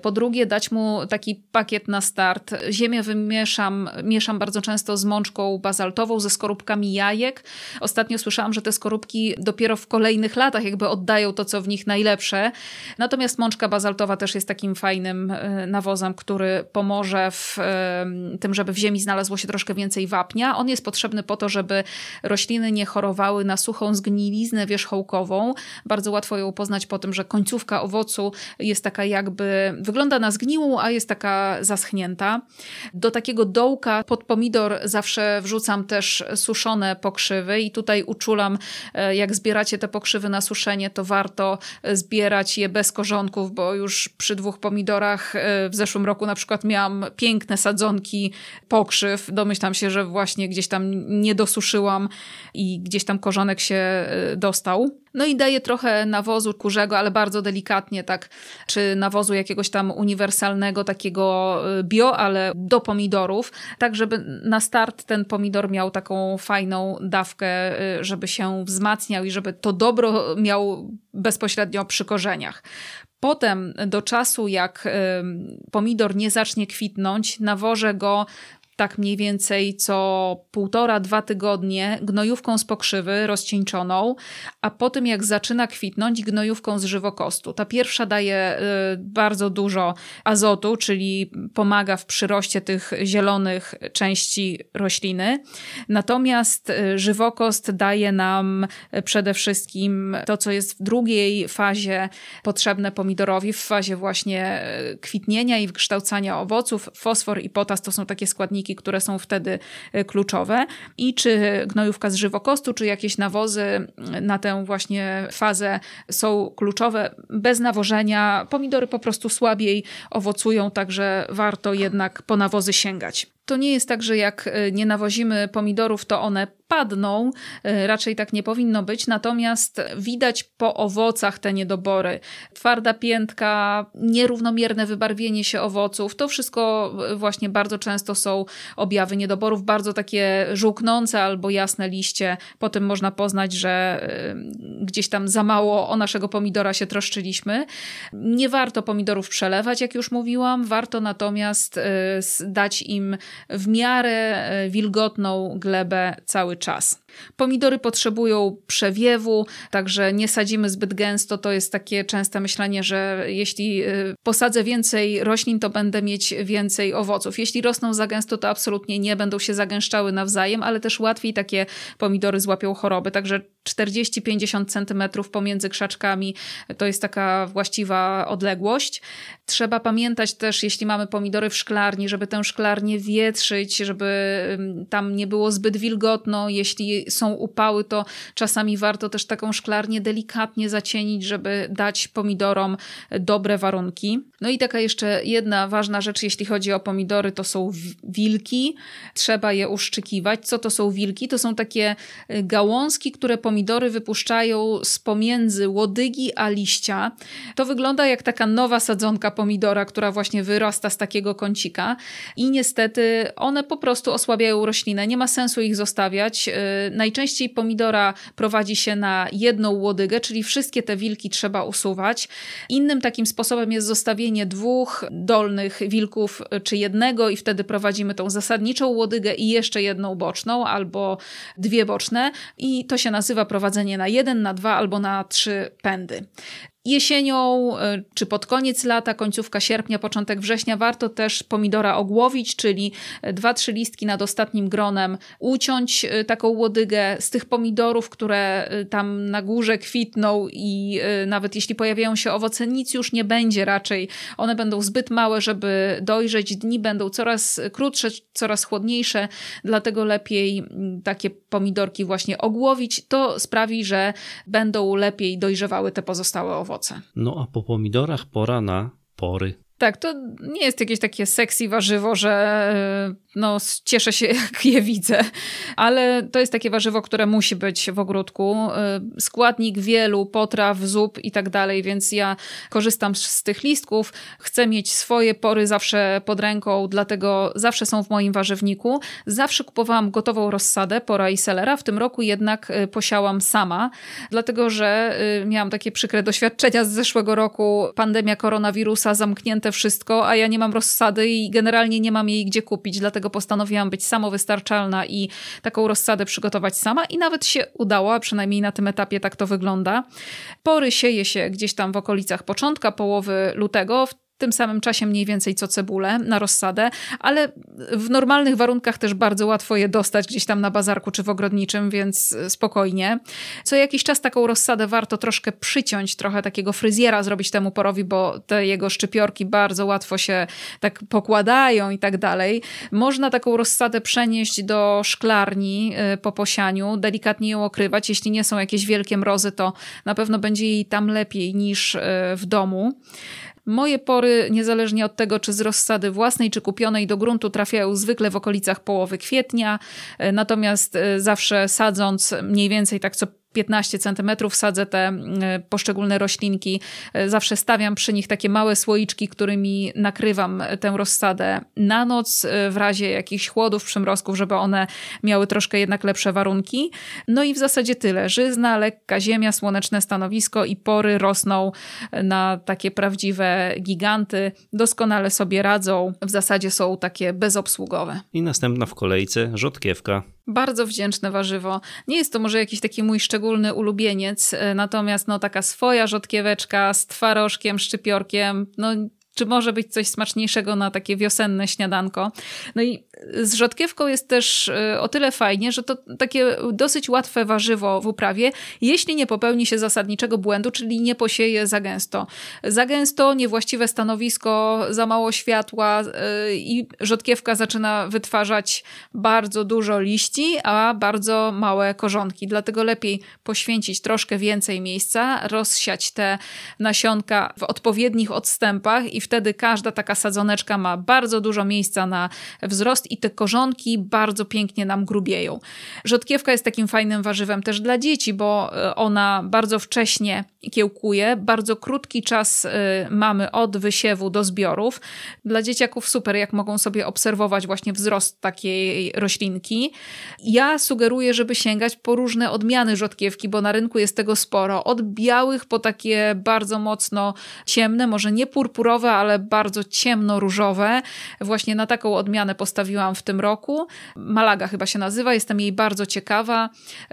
Po drugie, dać mu taki pakiet na start. Ziemię wymieszam, mieszam bardzo często z mączką bazaltową, ze skorupkami jajek. Ostatnio słyszałam, że te skorupki dopiero w kolejnych latach jakby oddają to, co w nich najlepsze. Natomiast mączka bazaltowa też jest takim fajnym e, nawozem, który pomoże w e, tym, żeby w ziemi znalazło się troszkę więcej wapnia. On jest potrzebny po to, żeby rośliny nie chorowały na suchą zgniliznę wierzchołkową. Bardzo łatwo ją poznać po tym, że końcówka owocu jest taka jakby, wygląda na zgniłą, a jest taka zaschnięta. Do takiego dołka pod pomidor zawsze wrzucam też suszone pokrzywy i tutaj uczulam, e, jak zbieracie te pokrzywy na suszenie, to warto zbierać je bez korzonków, bo już przy dwóch pomidorach e, w zeszłym roku na przykład miałam piękne sadzonki pokrzyw. Domyślam się, że właśnie gdzieś tam nie dosuszyłam i gdzieś tam korzonek się y, dostał. No i daje trochę nawozu kurzego, ale bardzo delikatnie, tak, czy nawozu jakiegoś tam uniwersalnego, takiego y, bio, ale do pomidorów, tak żeby na start ten pomidor miał taką fajną dawkę, y, żeby się wzmacniał i żeby to dobro miał bezpośrednio przy korzeniach. Potem do czasu, jak pomidor nie zacznie kwitnąć, nawożę go tak mniej więcej co półtora, dwa tygodnie gnojówką z pokrzywy rozcieńczoną, a po tym jak zaczyna kwitnąć gnojówką z żywokostu. Ta pierwsza daje y, bardzo dużo azotu, czyli pomaga w przyroście tych zielonych części rośliny. Natomiast y, żywokost daje nam przede wszystkim to, co jest w drugiej fazie potrzebne pomidorowi, w fazie właśnie y, kwitnienia i wykształcania owoców. Fosfor i potas to są takie składniki, które są wtedy e, kluczowe i czy gnojówka z żywokostu, czy jakieś nawozy na tę właśnie fazę są kluczowe. Bez nawożenia pomidory po prostu słabiej owocują, także warto jednak po nawozy sięgać. To nie jest tak, że jak e, nie nawozimy pomidorów, to one padną, e, raczej tak nie powinno być, natomiast widać po owocach te niedobory. Twarda piętka, nierównomierne wybarwienie się owoców, to wszystko właśnie bardzo często są objawy niedoborów, bardzo takie żółknące albo jasne liście. Po tym można poznać, że gdzieś tam za mało o naszego pomidora się troszczyliśmy. Nie warto pomidorów przelewać, jak już mówiłam, warto natomiast e, dać im w miarę e, wilgotną glebę cały czas. Pomidory potrzebują przewiewu, także nie sadzimy zbyt gęsto. To jest takie częste myślenie, że jeśli y, posadzę więcej roślin, to będę mieć więcej owoców. Jeśli rosną za gęsto, to absolutnie nie będą się zagęszczały nawzajem, ale też łatwiej takie pomidory złapią choroby. Także 40-50 centymetrów pomiędzy krzaczkami to jest taka właściwa odległość. Trzeba pamiętać też, jeśli mamy pomidory w szklarni, żeby tę szklarnię wietrzyć, żeby tam nie było zbyt wilgotno. Jeśli są upały, to czasami warto też taką szklarnię delikatnie zacienić, żeby dać pomidorom dobre warunki. No i taka jeszcze jedna ważna rzecz, jeśli chodzi o pomidory, to są wilki. Trzeba je uszczykiwać. Co to są wilki? To są takie y, gałązki, które pomidory wypuszczają z pomiędzy łodygi a liścia. To wygląda jak taka nowa sadzonka pomidora, która właśnie wyrasta z takiego kącika i niestety one po prostu osłabiają roślinę. Nie ma sensu ich zostawiać. Najczęściej pomidora prowadzi się na jedną łodygę, czyli wszystkie te wilki trzeba usuwać. Innym takim sposobem jest zostawienie dwóch dolnych wilków y, czy jednego i wtedy prowadzimy tą zasadniczą łodygę i jeszcze jedną boczną albo dwie boczne i to się nazywa prowadzenie na jeden, na dwa albo na trzy pędy. Jesienią e, czy pod koniec lata, końcówka sierpnia, początek września warto też pomidora ogłowić, czyli dwa, trzy listki nad ostatnim gronem uciąć e, taką łodygę z tych pomidorów, które e, tam na górze kwitną i nawet jeśli pojawiają się owoce, nic już nie będzie raczej. One będą zbyt małe, żeby dojrzeć. Dni będą coraz krótsze, coraz chłodniejsze, dlatego lepiej takie pomidorki właśnie ogłowić. To sprawi, że będą lepiej dojrzewały te pozostałe owoce owoce. No a po pomidorach pora na pory. Tak, to nie jest jakieś takie sexy warzywo, że no, cieszę się, [laughs] jak je widzę. Ale to jest takie warzywo, które musi być w ogródku. Y, składnik wielu potraw, zup i tak dalej, więc ja korzystam z tych listków. Chcę mieć swoje pory zawsze pod ręką, dlatego zawsze są w moim warzywniku. Zawsze kupowałam gotową rozsadę, pora i selera. W tym roku jednak y, posiałam sama, dlatego że miałam takie przykre doświadczenia z zeszłego roku. Pandemia koronawirusa, zamknięte wszystko, a ja nie mam rozsady i generalnie nie mam jej gdzie kupić, dlatego postanowiłam być samowystarczalna i taką rozsadę przygotować sama i nawet się udało, a przynajmniej na tym etapie tak to wygląda. Pory sieje się gdzieś tam w okolicach początka, połowy lutego tym samym czasie mniej więcej co cebulę na rozsadę, ale w normalnych warunkach też bardzo łatwo je dostać gdzieś tam na bazarku czy w ogrodniczym, więc spokojnie. Co jakiś czas taką rozsadę warto troszkę przyciąć, trochę takiego fryzjera zrobić temu porowi, bo te jego szczypiorki bardzo łatwo się tak pokładają i tak dalej. Można taką rozsadę przenieść do szklarni y, po posianiu, delikatnie ją okrywać. Jeśli nie są jakieś wielkie mrozy, to na pewno będzie jej tam lepiej niż y, w domu. Moje pory, niezależnie od tego, czy z rozsady własnej, czy kupionej do gruntu, trafiają zwykle w okolicach połowy kwietnia. E, natomiast e, zawsze sadząc mniej więcej tak co 15 centymetrów sadzę te e, poszczególne roślinki. E, zawsze stawiam przy nich takie małe słoiczki, którymi nakrywam tę rozsadę na noc e, w razie jakichś chłodów, przymrozków, żeby one miały troszkę jednak lepsze warunki. No i w zasadzie tyle. Żyzna, lekka ziemia, słoneczne stanowisko i pory rosną na takie prawdziwe giganty. Doskonale sobie radzą. W zasadzie są takie bezobsługowe. I następna w kolejce rzodkiewka. Bardzo wdzięczne warzywo. Nie jest to może jakiś taki mój szczególny ulubieniec, e, natomiast no taka swoja rzodkieweczka z twarożkiem, szczypiorkiem, no czy może być coś smaczniejszego na takie wiosenne śniadanko. No i z rzodkiewką jest też y, o tyle fajnie, że to takie dosyć łatwe warzywo w uprawie, jeśli nie popełni się zasadniczego błędu, czyli nie posieje za gęsto. Za gęsto, niewłaściwe stanowisko, za mało światła y, i rzodkiewka zaczyna wytwarzać bardzo dużo liści, a bardzo małe korzonki. Dlatego lepiej poświęcić troszkę więcej miejsca, rozsiać te nasionka w odpowiednich odstępach i wtedy każda taka sadzoneczka ma bardzo dużo miejsca na wzrost i te korzonki bardzo pięknie nam grubieją. Rzodkiewka jest takim fajnym warzywem też dla dzieci, bo e, ona bardzo wcześnie kiełkuje, bardzo krótki czas e, mamy od wysiewu do zbiorów. Dla dzieciaków super, jak mogą sobie obserwować właśnie wzrost takiej roślinki. Ja sugeruję, żeby sięgać po różne odmiany rzodkiewki, bo na rynku jest tego sporo. Od białych po takie bardzo mocno ciemne, może nie purpurowe, ale bardzo ciemno-różowe. Właśnie na taką odmianę postawiłam w tym roku. Malaga chyba się nazywa, jestem jej bardzo ciekawa.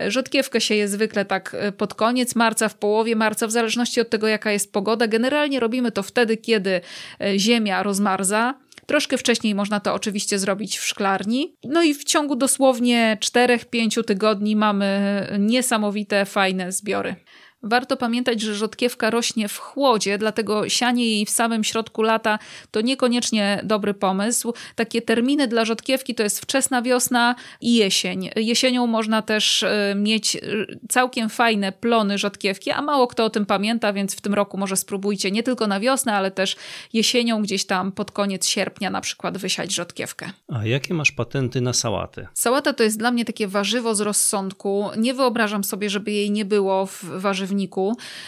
Rzodkiewkę się je zwykle tak e, pod koniec marca, w połowie marca, w zależności od tego, jaka jest pogoda. Generalnie robimy to wtedy, kiedy e, ziemia rozmarza. Troszkę wcześniej można to oczywiście zrobić w szklarni. No i w ciągu dosłownie 4-5 tygodni mamy niesamowite, fajne zbiory. Warto pamiętać, że rzodkiewka rośnie w chłodzie, dlatego sianie jej w samym środku lata to niekoniecznie dobry pomysł. Takie terminy dla rzodkiewki to jest wczesna wiosna i jesień. Jesienią można też e, mieć e, całkiem fajne plony rzodkiewki, a mało kto o tym pamięta, więc w tym roku może spróbujcie nie tylko na wiosnę, ale też jesienią gdzieś tam pod koniec sierpnia na przykład wysiać rzodkiewkę. A jakie masz patenty na sałatę? Sałata to jest dla mnie takie warzywo z rozsądku. Nie wyobrażam sobie, żeby jej nie było w warzywniku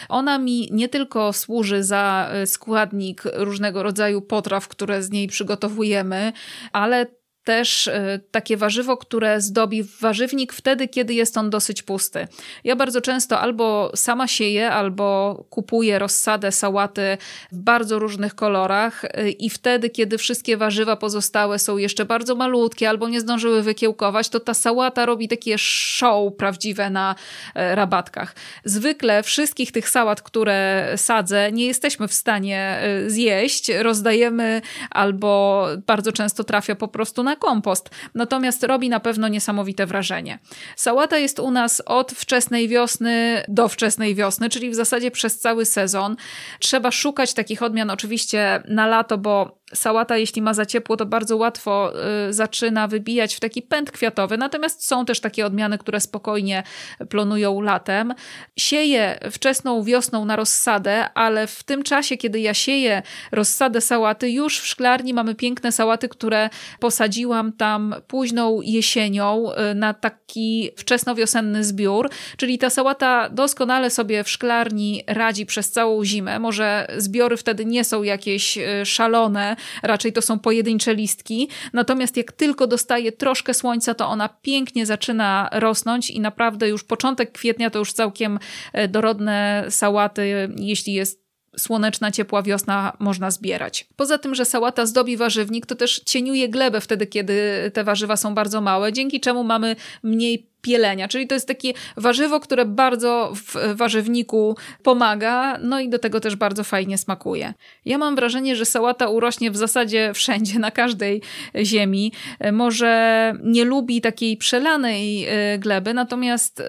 Ona mi nie tylko służy za e, składnik różnego rodzaju potraw, które z niej przygotowujemy, ale też e, takie warzywo, które zdobi warzywnik wtedy, kiedy jest on dosyć pusty. Ja bardzo często albo sama sieję, albo kupuję rozsadę sałaty w bardzo różnych kolorach e, i wtedy, kiedy wszystkie warzywa pozostałe są jeszcze bardzo malutkie albo nie zdążyły wykiełkować, to ta sałata robi takie show prawdziwe na e, rabatkach. Zwykle wszystkich tych sałat, które sadzę, nie jesteśmy w stanie zjeść. Rozdajemy albo bardzo często trafia po prostu na na kompost, natomiast robi na pewno niesamowite wrażenie. Sałata jest u nas od wczesnej wiosny do wczesnej wiosny, czyli w zasadzie przez cały sezon. Trzeba szukać takich odmian oczywiście na lato, bo sałata, jeśli ma za ciepło, to bardzo łatwo y, zaczyna wybijać w taki pęd kwiatowy, natomiast są też takie odmiany, które spokojnie plonują latem. Sieję wczesną wiosną na rozsadę, ale w tym czasie, kiedy ja sieję rozsadę sałaty, już w szklarni mamy piękne sałaty, które posadziłam tam późną jesienią y, na taki wczesnowiosenny zbiór, czyli ta sałata doskonale sobie w szklarni radzi przez całą zimę. Może zbiory wtedy nie są jakieś y, szalone, raczej to są pojedyncze listki. Natomiast jak tylko dostaje troszkę słońca, to ona pięknie zaczyna rosnąć i naprawdę już początek kwietnia to już całkiem e, dorodne sałaty, jeśli jest słoneczna, ciepła wiosna można zbierać. Poza tym, że sałata zdobi warzywnik, to też cieniuje glebę wtedy, kiedy te warzywa są bardzo małe, dzięki czemu mamy mniej pielenia, czyli to jest takie warzywo, które bardzo w warzywniku pomaga, no i do tego też bardzo fajnie smakuje. Ja mam wrażenie, że sałata urośnie w zasadzie wszędzie, na każdej ziemi. Może nie lubi takiej przelanej e, gleby, natomiast e,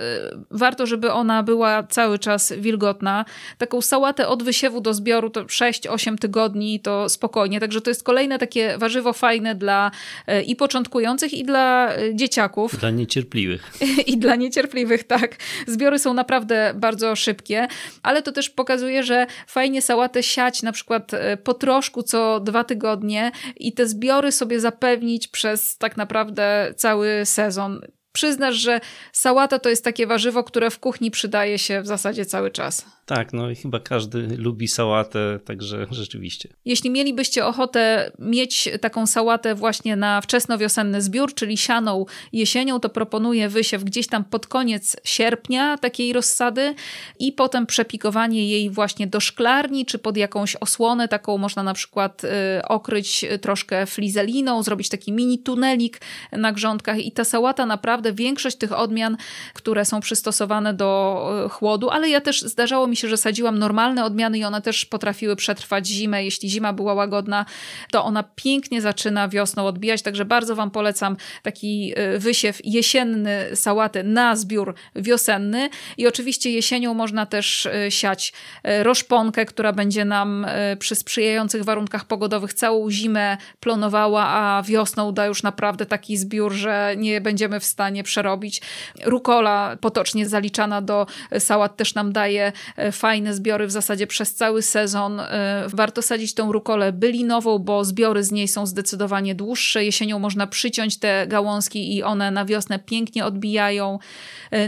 warto, żeby ona była cały czas wilgotna. Taką sałatę od wysiewu do zbioru to 6-8 tygodni to spokojnie, także to jest kolejne takie warzywo fajne dla e, i początkujących i dla dzieciaków. Dla niecierpliwych. [laughs] i dla niecierpliwych, tak. Zbiory są naprawdę bardzo szybkie, ale to też pokazuje, że fajnie sałatę siać na przykład e, po troszku co dwa tygodnie i te zbiory sobie zapewnić przez tak naprawdę cały sezon. Przyznasz, że sałata to jest takie warzywo, które w kuchni przydaje się w zasadzie cały czas. Tak, no i chyba każdy lubi sałatę, także [laughs] rzeczywiście. Jeśli mielibyście ochotę mieć taką sałatę właśnie na wczesnowiosenny zbiór, czyli sianą jesienią, to proponuję wysiew gdzieś tam pod koniec sierpnia takiej rozsady i potem przepikowanie jej właśnie do szklarni, czy pod jakąś osłonę, taką można na przykład y, okryć troszkę flizeliną, zrobić taki mini tunelik na grządkach i ta sałata naprawdę, większość tych odmian, które są przystosowane do y, chłodu, ale ja też zdarzało mi się, że sadziłam normalne odmiany i one też potrafiły przetrwać zimę. Jeśli zima była łagodna, to ona pięknie zaczyna wiosną odbijać, także bardzo Wam polecam taki y, wysiew jesienny sałaty na zbiór wiosenny i oczywiście jesienią można też y, siać roszponkę, która będzie nam przy sprzyjających warunkach pogodowych całą zimę plonowała, a wiosną da już naprawdę taki zbiór, że nie będziemy w stanie nie przerobić. Rukola potocznie zaliczana do sałat też nam daje fajne zbiory w zasadzie przez cały sezon. Warto sadzić tą rukolę bylinową, bo zbiory z niej są zdecydowanie dłuższe. Jesienią można przyciąć te gałązki i one na wiosnę pięknie odbijają.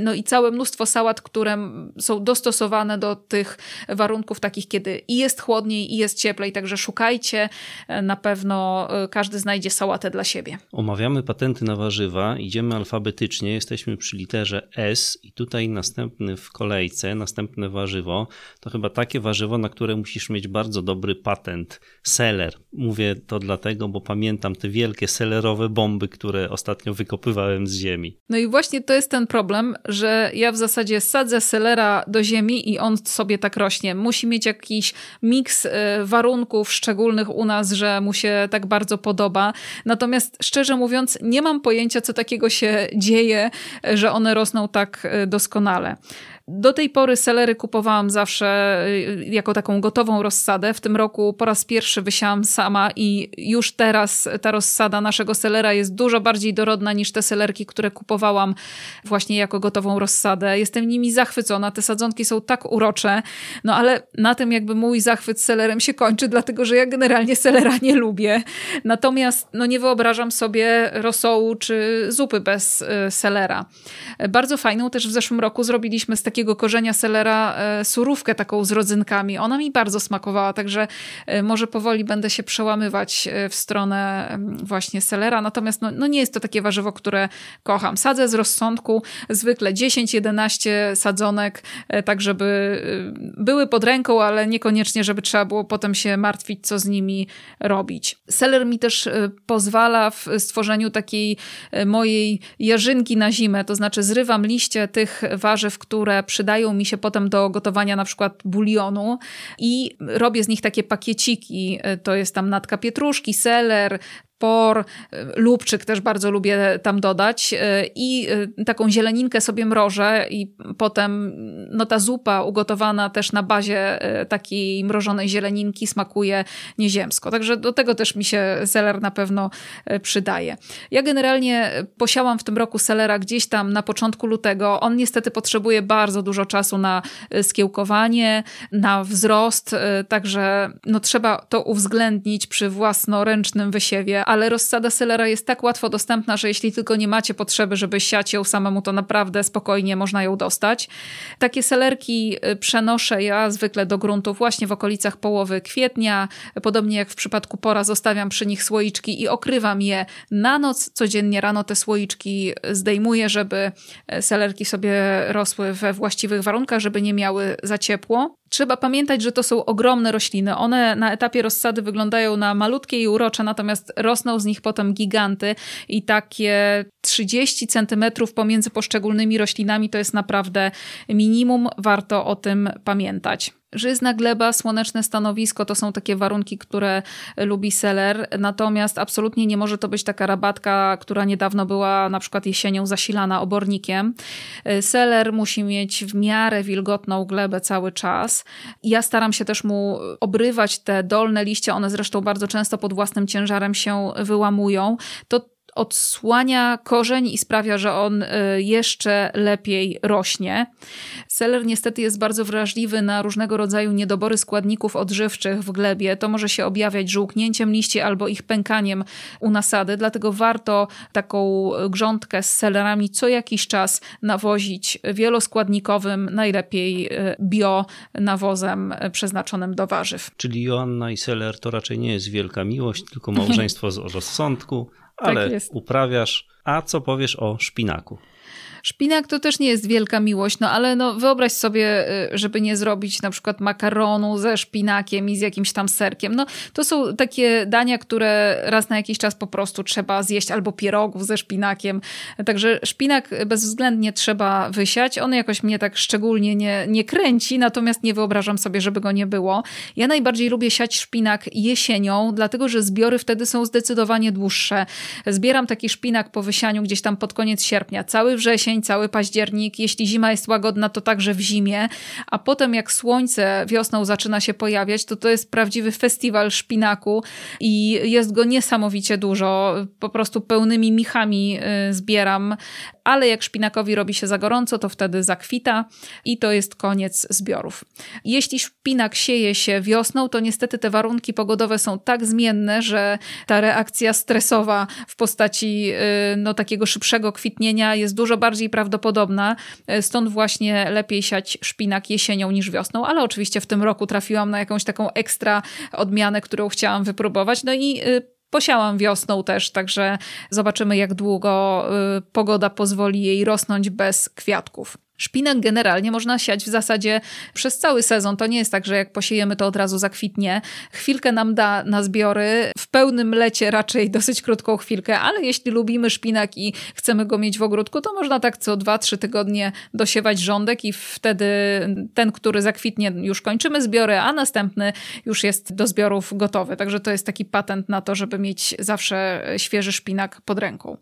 No i całe mnóstwo sałat, które są dostosowane do tych warunków takich, kiedy i jest chłodniej, i jest cieplej, także szukajcie. Na pewno e, każdy znajdzie sałatę dla siebie. Omawiamy patenty na warzywa, idziemy jesteśmy przy literze S i tutaj następny w kolejce, następne warzywo, to chyba takie warzywo, na które musisz mieć bardzo dobry patent. Seler. Mówię to dlatego, bo pamiętam te wielkie selerowe bomby, które ostatnio wykopywałem z ziemi. No i właśnie to jest ten problem, że ja w zasadzie sadzę selera do ziemi i on sobie tak rośnie. Musi mieć jakiś miks y, warunków szczególnych u nas, że mu się tak bardzo podoba. Natomiast szczerze mówiąc, nie mam pojęcia, co takiego się dzieje, że one rosną tak y, doskonale. Do tej pory selery kupowałam zawsze y, jako taką gotową rozsadę. W tym roku po raz pierwszy wysiałam sama i już teraz ta rozsada naszego selera jest dużo bardziej dorodna niż te selerki, które kupowałam właśnie jako gotową rozsadę. Jestem nimi zachwycona. Te sadzonki są tak urocze, no ale na tym jakby mój zachwyt selerem się kończy, dlatego że ja generalnie selera nie lubię. Natomiast no nie wyobrażam sobie rosołu czy zupy bez y, selera. Bardzo fajną też w zeszłym roku zrobiliśmy z takiego takiego korzenia selera e, surówkę taką z rodzynkami. Ona mi bardzo smakowała, także e, może powoli będę się przełamywać e, w stronę właśnie selera. Natomiast no, no nie jest to takie warzywo, które kocham. Sadzę z rozsądku zwykle 10-11 sadzonek, tak żeby były pod ręką, ale niekoniecznie, żeby trzeba było potem się martwić, co z nimi robić. Seler mi też pozwala w stworzeniu takiej mojej jarzynki na zimę, to znaczy zrywam liście tych warzyw, które przydają mi się potem do gotowania na przykład bulionu i robię z nich takie pakieciki. To jest tam natka pietruszki, seler, por, lubczyk też bardzo lubię tam dodać e, i e, taką zieleninkę sobie mrożę i potem no ta zupa ugotowana też na bazie e, takiej mrożonej zieleninki smakuje nieziemsko. Także do tego też mi się seler na pewno przydaje. Ja generalnie posiałam w tym roku selera gdzieś tam na początku lutego. On niestety potrzebuje bardzo dużo czasu na skiełkowanie, na wzrost, także no trzeba to uwzględnić przy własnoręcznym wysiewie, ale rozsada selera jest tak łatwo dostępna, że jeśli tylko nie macie potrzeby, żeby siać ją samemu, to naprawdę spokojnie można ją dostać. Takie selerki y, przenoszę ja zwykle do gruntu właśnie w okolicach połowy kwietnia. Podobnie jak w przypadku pora, zostawiam przy nich słoiczki i okrywam je na noc. Codziennie rano te słoiczki zdejmuję, żeby e, selerki sobie rosły we właściwych warunkach, żeby nie miały za ciepło. Trzeba pamiętać, że to są ogromne rośliny. One na etapie rozsady wyglądają na malutkie i urocze, natomiast rosną z nich potem giganty i takie 30 centymetrów pomiędzy poszczególnymi roślinami to jest naprawdę minimum. Warto o tym pamiętać. Żyzna gleba, słoneczne stanowisko to są takie warunki, które lubi seler, natomiast absolutnie nie może to być taka rabatka, która niedawno była na przykład jesienią zasilana obornikiem. Seler musi mieć w miarę wilgotną glebę cały czas. Ja staram się też mu obrywać te dolne liście, one zresztą bardzo często pod własnym ciężarem się wyłamują. To odsłania korzeń i sprawia, że on y, jeszcze lepiej rośnie. Seler niestety jest bardzo wrażliwy na różnego rodzaju niedobory składników odżywczych w glebie. To może się objawiać żółknięciem liści albo ich pękaniem u nasady, dlatego warto taką grządkę z selerami co jakiś czas nawozić wieloskładnikowym, najlepiej y, bio nawozem przeznaczonym do warzyw. Czyli Joanna i seler to raczej nie jest wielka miłość, tylko [laughs] małżeństwo z rozsądku, ale tak uprawiasz. A co powiesz o szpinaku? Szpinak to też nie jest wielka miłość, no ale no wyobraź sobie, y, żeby nie zrobić na przykład makaronu ze szpinakiem i z jakimś tam serkiem. No to są takie dania, które raz na jakiś czas po prostu trzeba zjeść albo pierogów ze szpinakiem. Także szpinak bezwzględnie trzeba wysiać. On jakoś mnie tak szczególnie nie, nie kręci, natomiast nie wyobrażam sobie, żeby go nie było. Ja najbardziej lubię siać szpinak jesienią, dlatego że zbiory wtedy są zdecydowanie dłuższe. Zbieram taki szpinak po wysianiu gdzieś tam pod koniec sierpnia. Cały wrzesień cały październik. Jeśli zima jest łagodna, to także w zimie. A potem jak słońce wiosną zaczyna się pojawiać, to to jest prawdziwy festiwal szpinaku i jest go niesamowicie dużo. Po prostu pełnymi michami y, zbieram ale jak szpinakowi robi się za gorąco, to wtedy zakwita i to jest koniec zbiorów. Jeśli szpinak sieje się wiosną, to niestety te warunki pogodowe są tak zmienne, że ta reakcja stresowa w postaci y, no, takiego szybszego kwitnienia jest dużo bardziej prawdopodobna. Y, stąd właśnie lepiej siać szpinak jesienią niż wiosną, ale oczywiście w tym roku trafiłam na jakąś taką ekstra odmianę, którą chciałam wypróbować. No i y, Posiałam wiosną też, także zobaczymy, jak długo y, pogoda pozwoli jej rosnąć bez kwiatków. Szpinak generalnie można siać w zasadzie przez cały sezon. To nie jest tak, że jak posiejemy, to od razu zakwitnie. Chwilkę nam da na zbiory. W pełnym lecie raczej dosyć krótką chwilkę, ale jeśli lubimy szpinak i chcemy go mieć w ogródku, to można tak co 2-3 tygodnie dosiewać rządek i wtedy ten, który zakwitnie, już kończymy zbiory, a następny już jest do zbiorów gotowy. Także to jest taki patent na to, żeby mieć zawsze świeży szpinak pod ręką.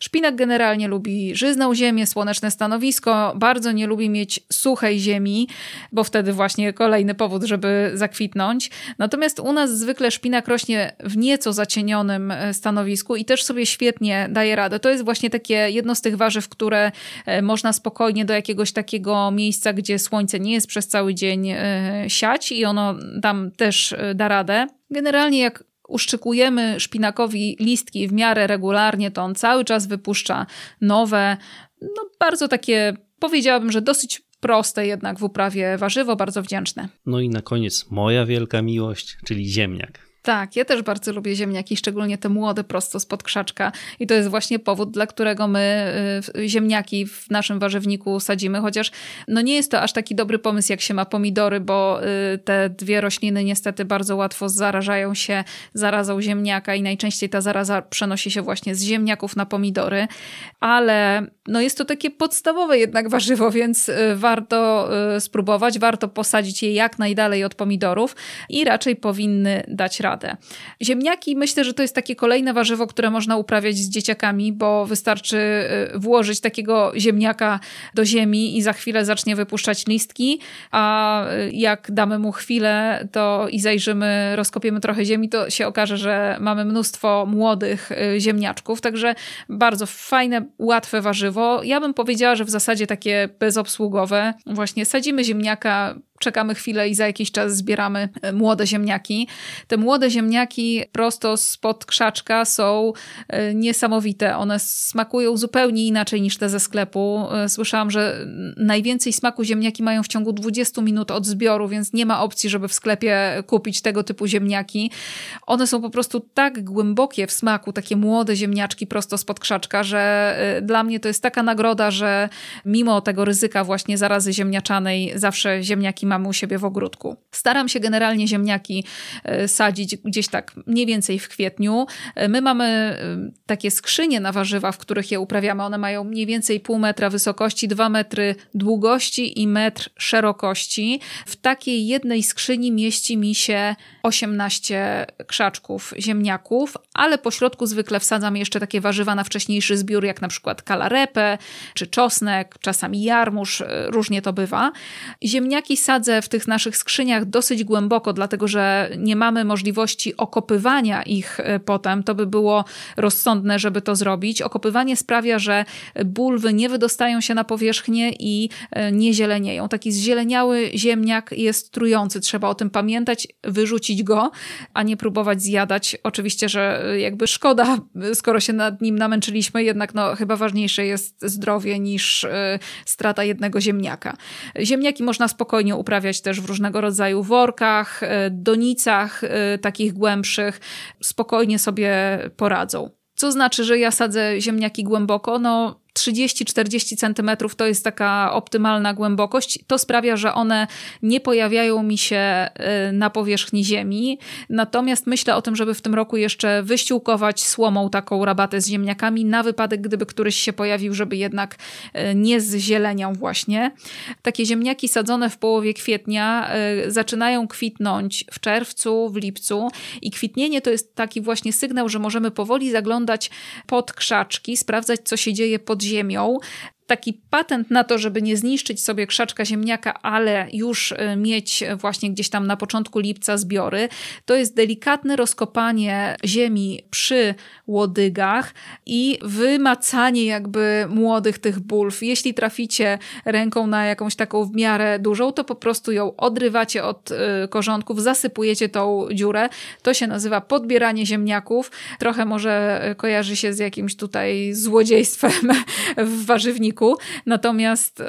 Szpinak generalnie lubi żyzną ziemię, słoneczne stanowisko, bardzo nie lubi mieć suchej ziemi, bo wtedy właśnie kolejny powód, żeby zakwitnąć. Natomiast u nas zwykle szpinak rośnie w nieco zacienionym e, stanowisku i też sobie świetnie daje radę. To jest właśnie takie jedno z tych warzyw, które e, można spokojnie do jakiegoś takiego miejsca, gdzie słońce nie jest przez cały dzień e, siać i ono tam też da radę. Generalnie jak uszczykujemy szpinakowi listki w miarę regularnie, to on cały czas wypuszcza nowe, no bardzo takie powiedziałabym, że dosyć proste jednak w uprawie warzywo, bardzo wdzięczne. No i na koniec moja wielka miłość, czyli ziemniak. Tak, ja też bardzo lubię ziemniaki, szczególnie te młode prosto spod krzaczka. I to jest właśnie powód, dla którego my y, ziemniaki w naszym warzywniku sadzimy, chociaż no nie jest to aż taki dobry pomysł, jak się ma pomidory, bo y, te dwie rośliny niestety bardzo łatwo zarażają się zarazą ziemniaka i najczęściej ta zaraza przenosi się właśnie z ziemniaków na pomidory, ale no jest to takie podstawowe jednak warzywo, więc y, warto spróbować, warto posadzić je jak najdalej od pomidorów i raczej powinny dać radę radę. Ziemniaki myślę, że to jest takie kolejne warzywo, które można uprawiać z dzieciakami, bo wystarczy y, włożyć takiego ziemniaka do ziemi i za chwilę zacznie wypuszczać listki, a y, jak damy mu chwilę to i zajrzymy, rozkopiemy trochę ziemi, to się okaże, że mamy mnóstwo młodych y, ziemniaczków, także bardzo fajne, łatwe warzywo. Ja bym powiedziała, że w zasadzie takie bezobsługowe. Właśnie sadzimy ziemniaka, czekamy chwilę i za jakiś czas zbieramy e, młode ziemniaki. Te młode ziemniaki prosto spod krzaczka są e, niesamowite. One smakują zupełnie inaczej niż te ze sklepu. E, słyszałam, że najwięcej smaku ziemniaki mają w ciągu 20 minut od zbioru, więc nie ma opcji, żeby w sklepie kupić tego typu ziemniaki. One są po prostu tak głębokie w smaku, takie młode ziemniaczki prosto spod krzaczka, że dla mnie to jest taka nagroda, że mimo tego ryzyka właśnie zarazy ziemniaczanej zawsze ziemniaki mamy u siebie w ogródku. Staram się generalnie ziemniaki e, sadzić gdzieś tak mniej więcej w kwietniu. E, my mamy e, takie skrzynie na warzywa, w których je uprawiamy. One mają mniej więcej pół metra wysokości, dwa metry długości i metr szerokości. W takiej jednej skrzyni mieści mi się 18 krzaczków ziemniaków, ale po środku zwykle wsadzam jeszcze takie warzywa na wcześniejszy zbiór, jak na przykład kalarepę czy czosnek, czasami jarmuż, różnie to bywa. Ziemniaki sadzę sadzę w tych naszych skrzyniach dosyć głęboko, dlatego że nie mamy możliwości okopywania ich e, potem. To by było rozsądne, żeby to zrobić. Okopywanie sprawia, że bulwy nie wydostają się na powierzchnię i e, nie zielenieją. Taki zzieleniały ziemniak jest trujący. Trzeba o tym pamiętać, wyrzucić go, a nie próbować zjadać. Oczywiście, że e, jakby szkoda, skoro się nad nim namęczyliśmy, jednak no, chyba ważniejsze jest zdrowie niż strata jednego ziemniaka. Ziemniaki można spokojnie uprawiać też w różnego rodzaju workach, e, donicach e, takich głębszych, spokojnie sobie poradzą. Co znaczy, że ja sadzę ziemniaki głęboko? No, 30-40 cm to jest taka optymalna głębokość. To sprawia, że one nie pojawiają mi się y, na powierzchni ziemi. Natomiast myślę o tym, żeby w tym roku jeszcze wyściółkować słomą taką rabatę z ziemniakami na wypadek, gdyby któryś się pojawił, żeby jednak y, nie zzieleniał właśnie. Takie ziemniaki sadzone w połowie kwietnia y, zaczynają kwitnąć w czerwcu, w lipcu i kwitnienie to jest taki właśnie sygnał, że możemy powoli zaglądać pod krzaczki, sprawdzać co się dzieje pod ziemią. Taki patent na to, żeby nie zniszczyć sobie krzaczka ziemniaka, ale już y, mieć właśnie gdzieś tam na początku lipca zbiory, to jest delikatne rozkopanie ziemi przy łodygach i wymacanie jakby młodych tych bulw. Jeśli traficie ręką na jakąś taką w miarę dużą, to po prostu ją odrywacie od y, korzonków, zasypujecie tą dziurę. To się nazywa podbieranie ziemniaków. Trochę może kojarzy się z jakimś tutaj złodziejstwem [laughs] w warzywniku, natomiast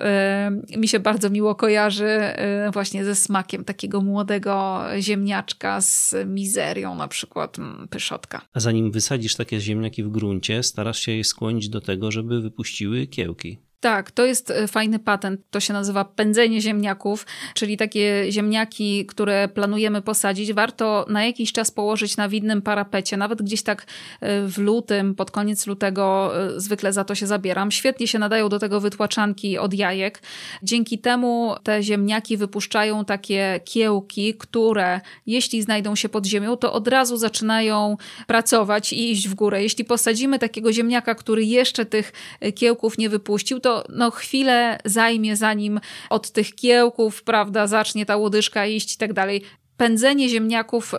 y, mi się bardzo miło kojarzy y, właśnie ze smakiem takiego młodego ziemniaczka z mizerią, na przykład pyszotka. A zanim wysadzisz takie ziemniaki w gruncie, starasz się je skłonić do tego, żeby wypuściły kiełki. Tak, to jest e, fajny patent. To się nazywa pędzenie ziemniaków, czyli takie ziemniaki, które planujemy posadzić, warto na jakiś czas położyć na widnym parapecie, nawet gdzieś tak e, w lutym, pod koniec lutego e, zwykle za to się zabieram. Świetnie się nadają do tego wytłaczanki od jajek. Dzięki temu te ziemniaki wypuszczają takie kiełki, które jeśli znajdą się pod ziemią, to od razu zaczynają pracować i iść w górę. Jeśli posadzimy takiego ziemniaka, który jeszcze tych kiełków nie wypuścił, to no, chwilę zajmie, zanim od tych kiełków, prawda, zacznie ta łodyżka iść i tak dalej. Pędzenie ziemniaków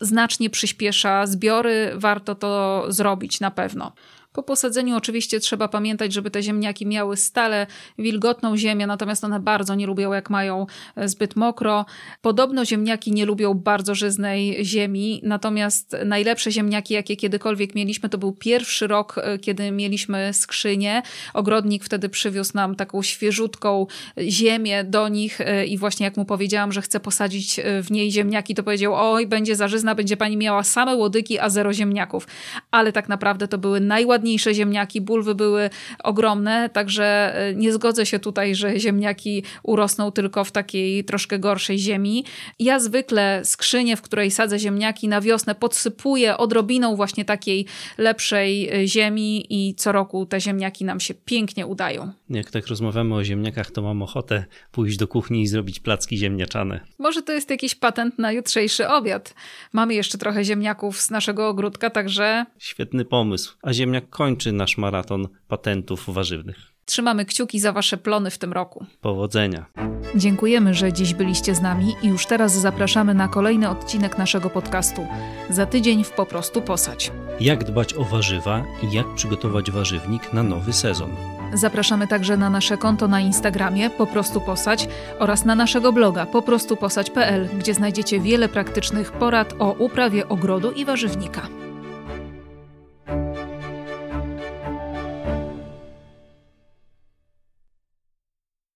znacznie przyspiesza zbiory, warto to zrobić na pewno. Po posadzeniu oczywiście trzeba pamiętać, żeby te ziemniaki miały stale wilgotną ziemię, natomiast one bardzo nie lubią, jak mają e, zbyt mokro. Podobno ziemniaki nie lubią bardzo żyznej ziemi, natomiast najlepsze ziemniaki, jakie kiedykolwiek mieliśmy, to był pierwszy rok, e, kiedy mieliśmy skrzynię. Ogrodnik wtedy przywiózł nam taką świeżutką ziemię do nich e, i właśnie jak mu powiedziałam, że chcę posadzić w niej ziemniaki, to powiedział, oj, będzie zażyzna, będzie pani miała same łodygi, a zero ziemniaków. Ale tak naprawdę to były najładniejsze ładniejsze ziemniaki, bulwy były ogromne, także e, nie zgodzę się tutaj, że ziemniaki urosną tylko w takiej troszkę gorszej ziemi. Ja zwykle skrzynię, w której sadzę ziemniaki na wiosnę podsypuję odrobiną właśnie takiej lepszej e, ziemi i co roku te ziemniaki nam się pięknie udają. Jak tak rozmawiamy o ziemniakach, to mam ochotę pójść do kuchni i zrobić placki ziemniaczane. Może to jest jakiś patent na jutrzejszy obiad. Mamy jeszcze trochę ziemniaków z naszego ogródka, także... Świetny pomysł. A ziemniak kończy nasz maraton patentów warzywnych. Trzymamy kciuki za Wasze plony w tym roku. Powodzenia. Dziękujemy, że dziś byliście z nami i już teraz zapraszamy na kolejny odcinek naszego podcastu. Za tydzień w Po prostu Posadź. Jak dbać o warzywa i jak przygotować warzywnik na nowy sezon. Zapraszamy także na nasze konto na Instagramie Po prostu Posadź oraz na naszego bloga poprostuposadź.pl, gdzie znajdziecie wiele praktycznych porad o uprawie ogrodu i warzywnika.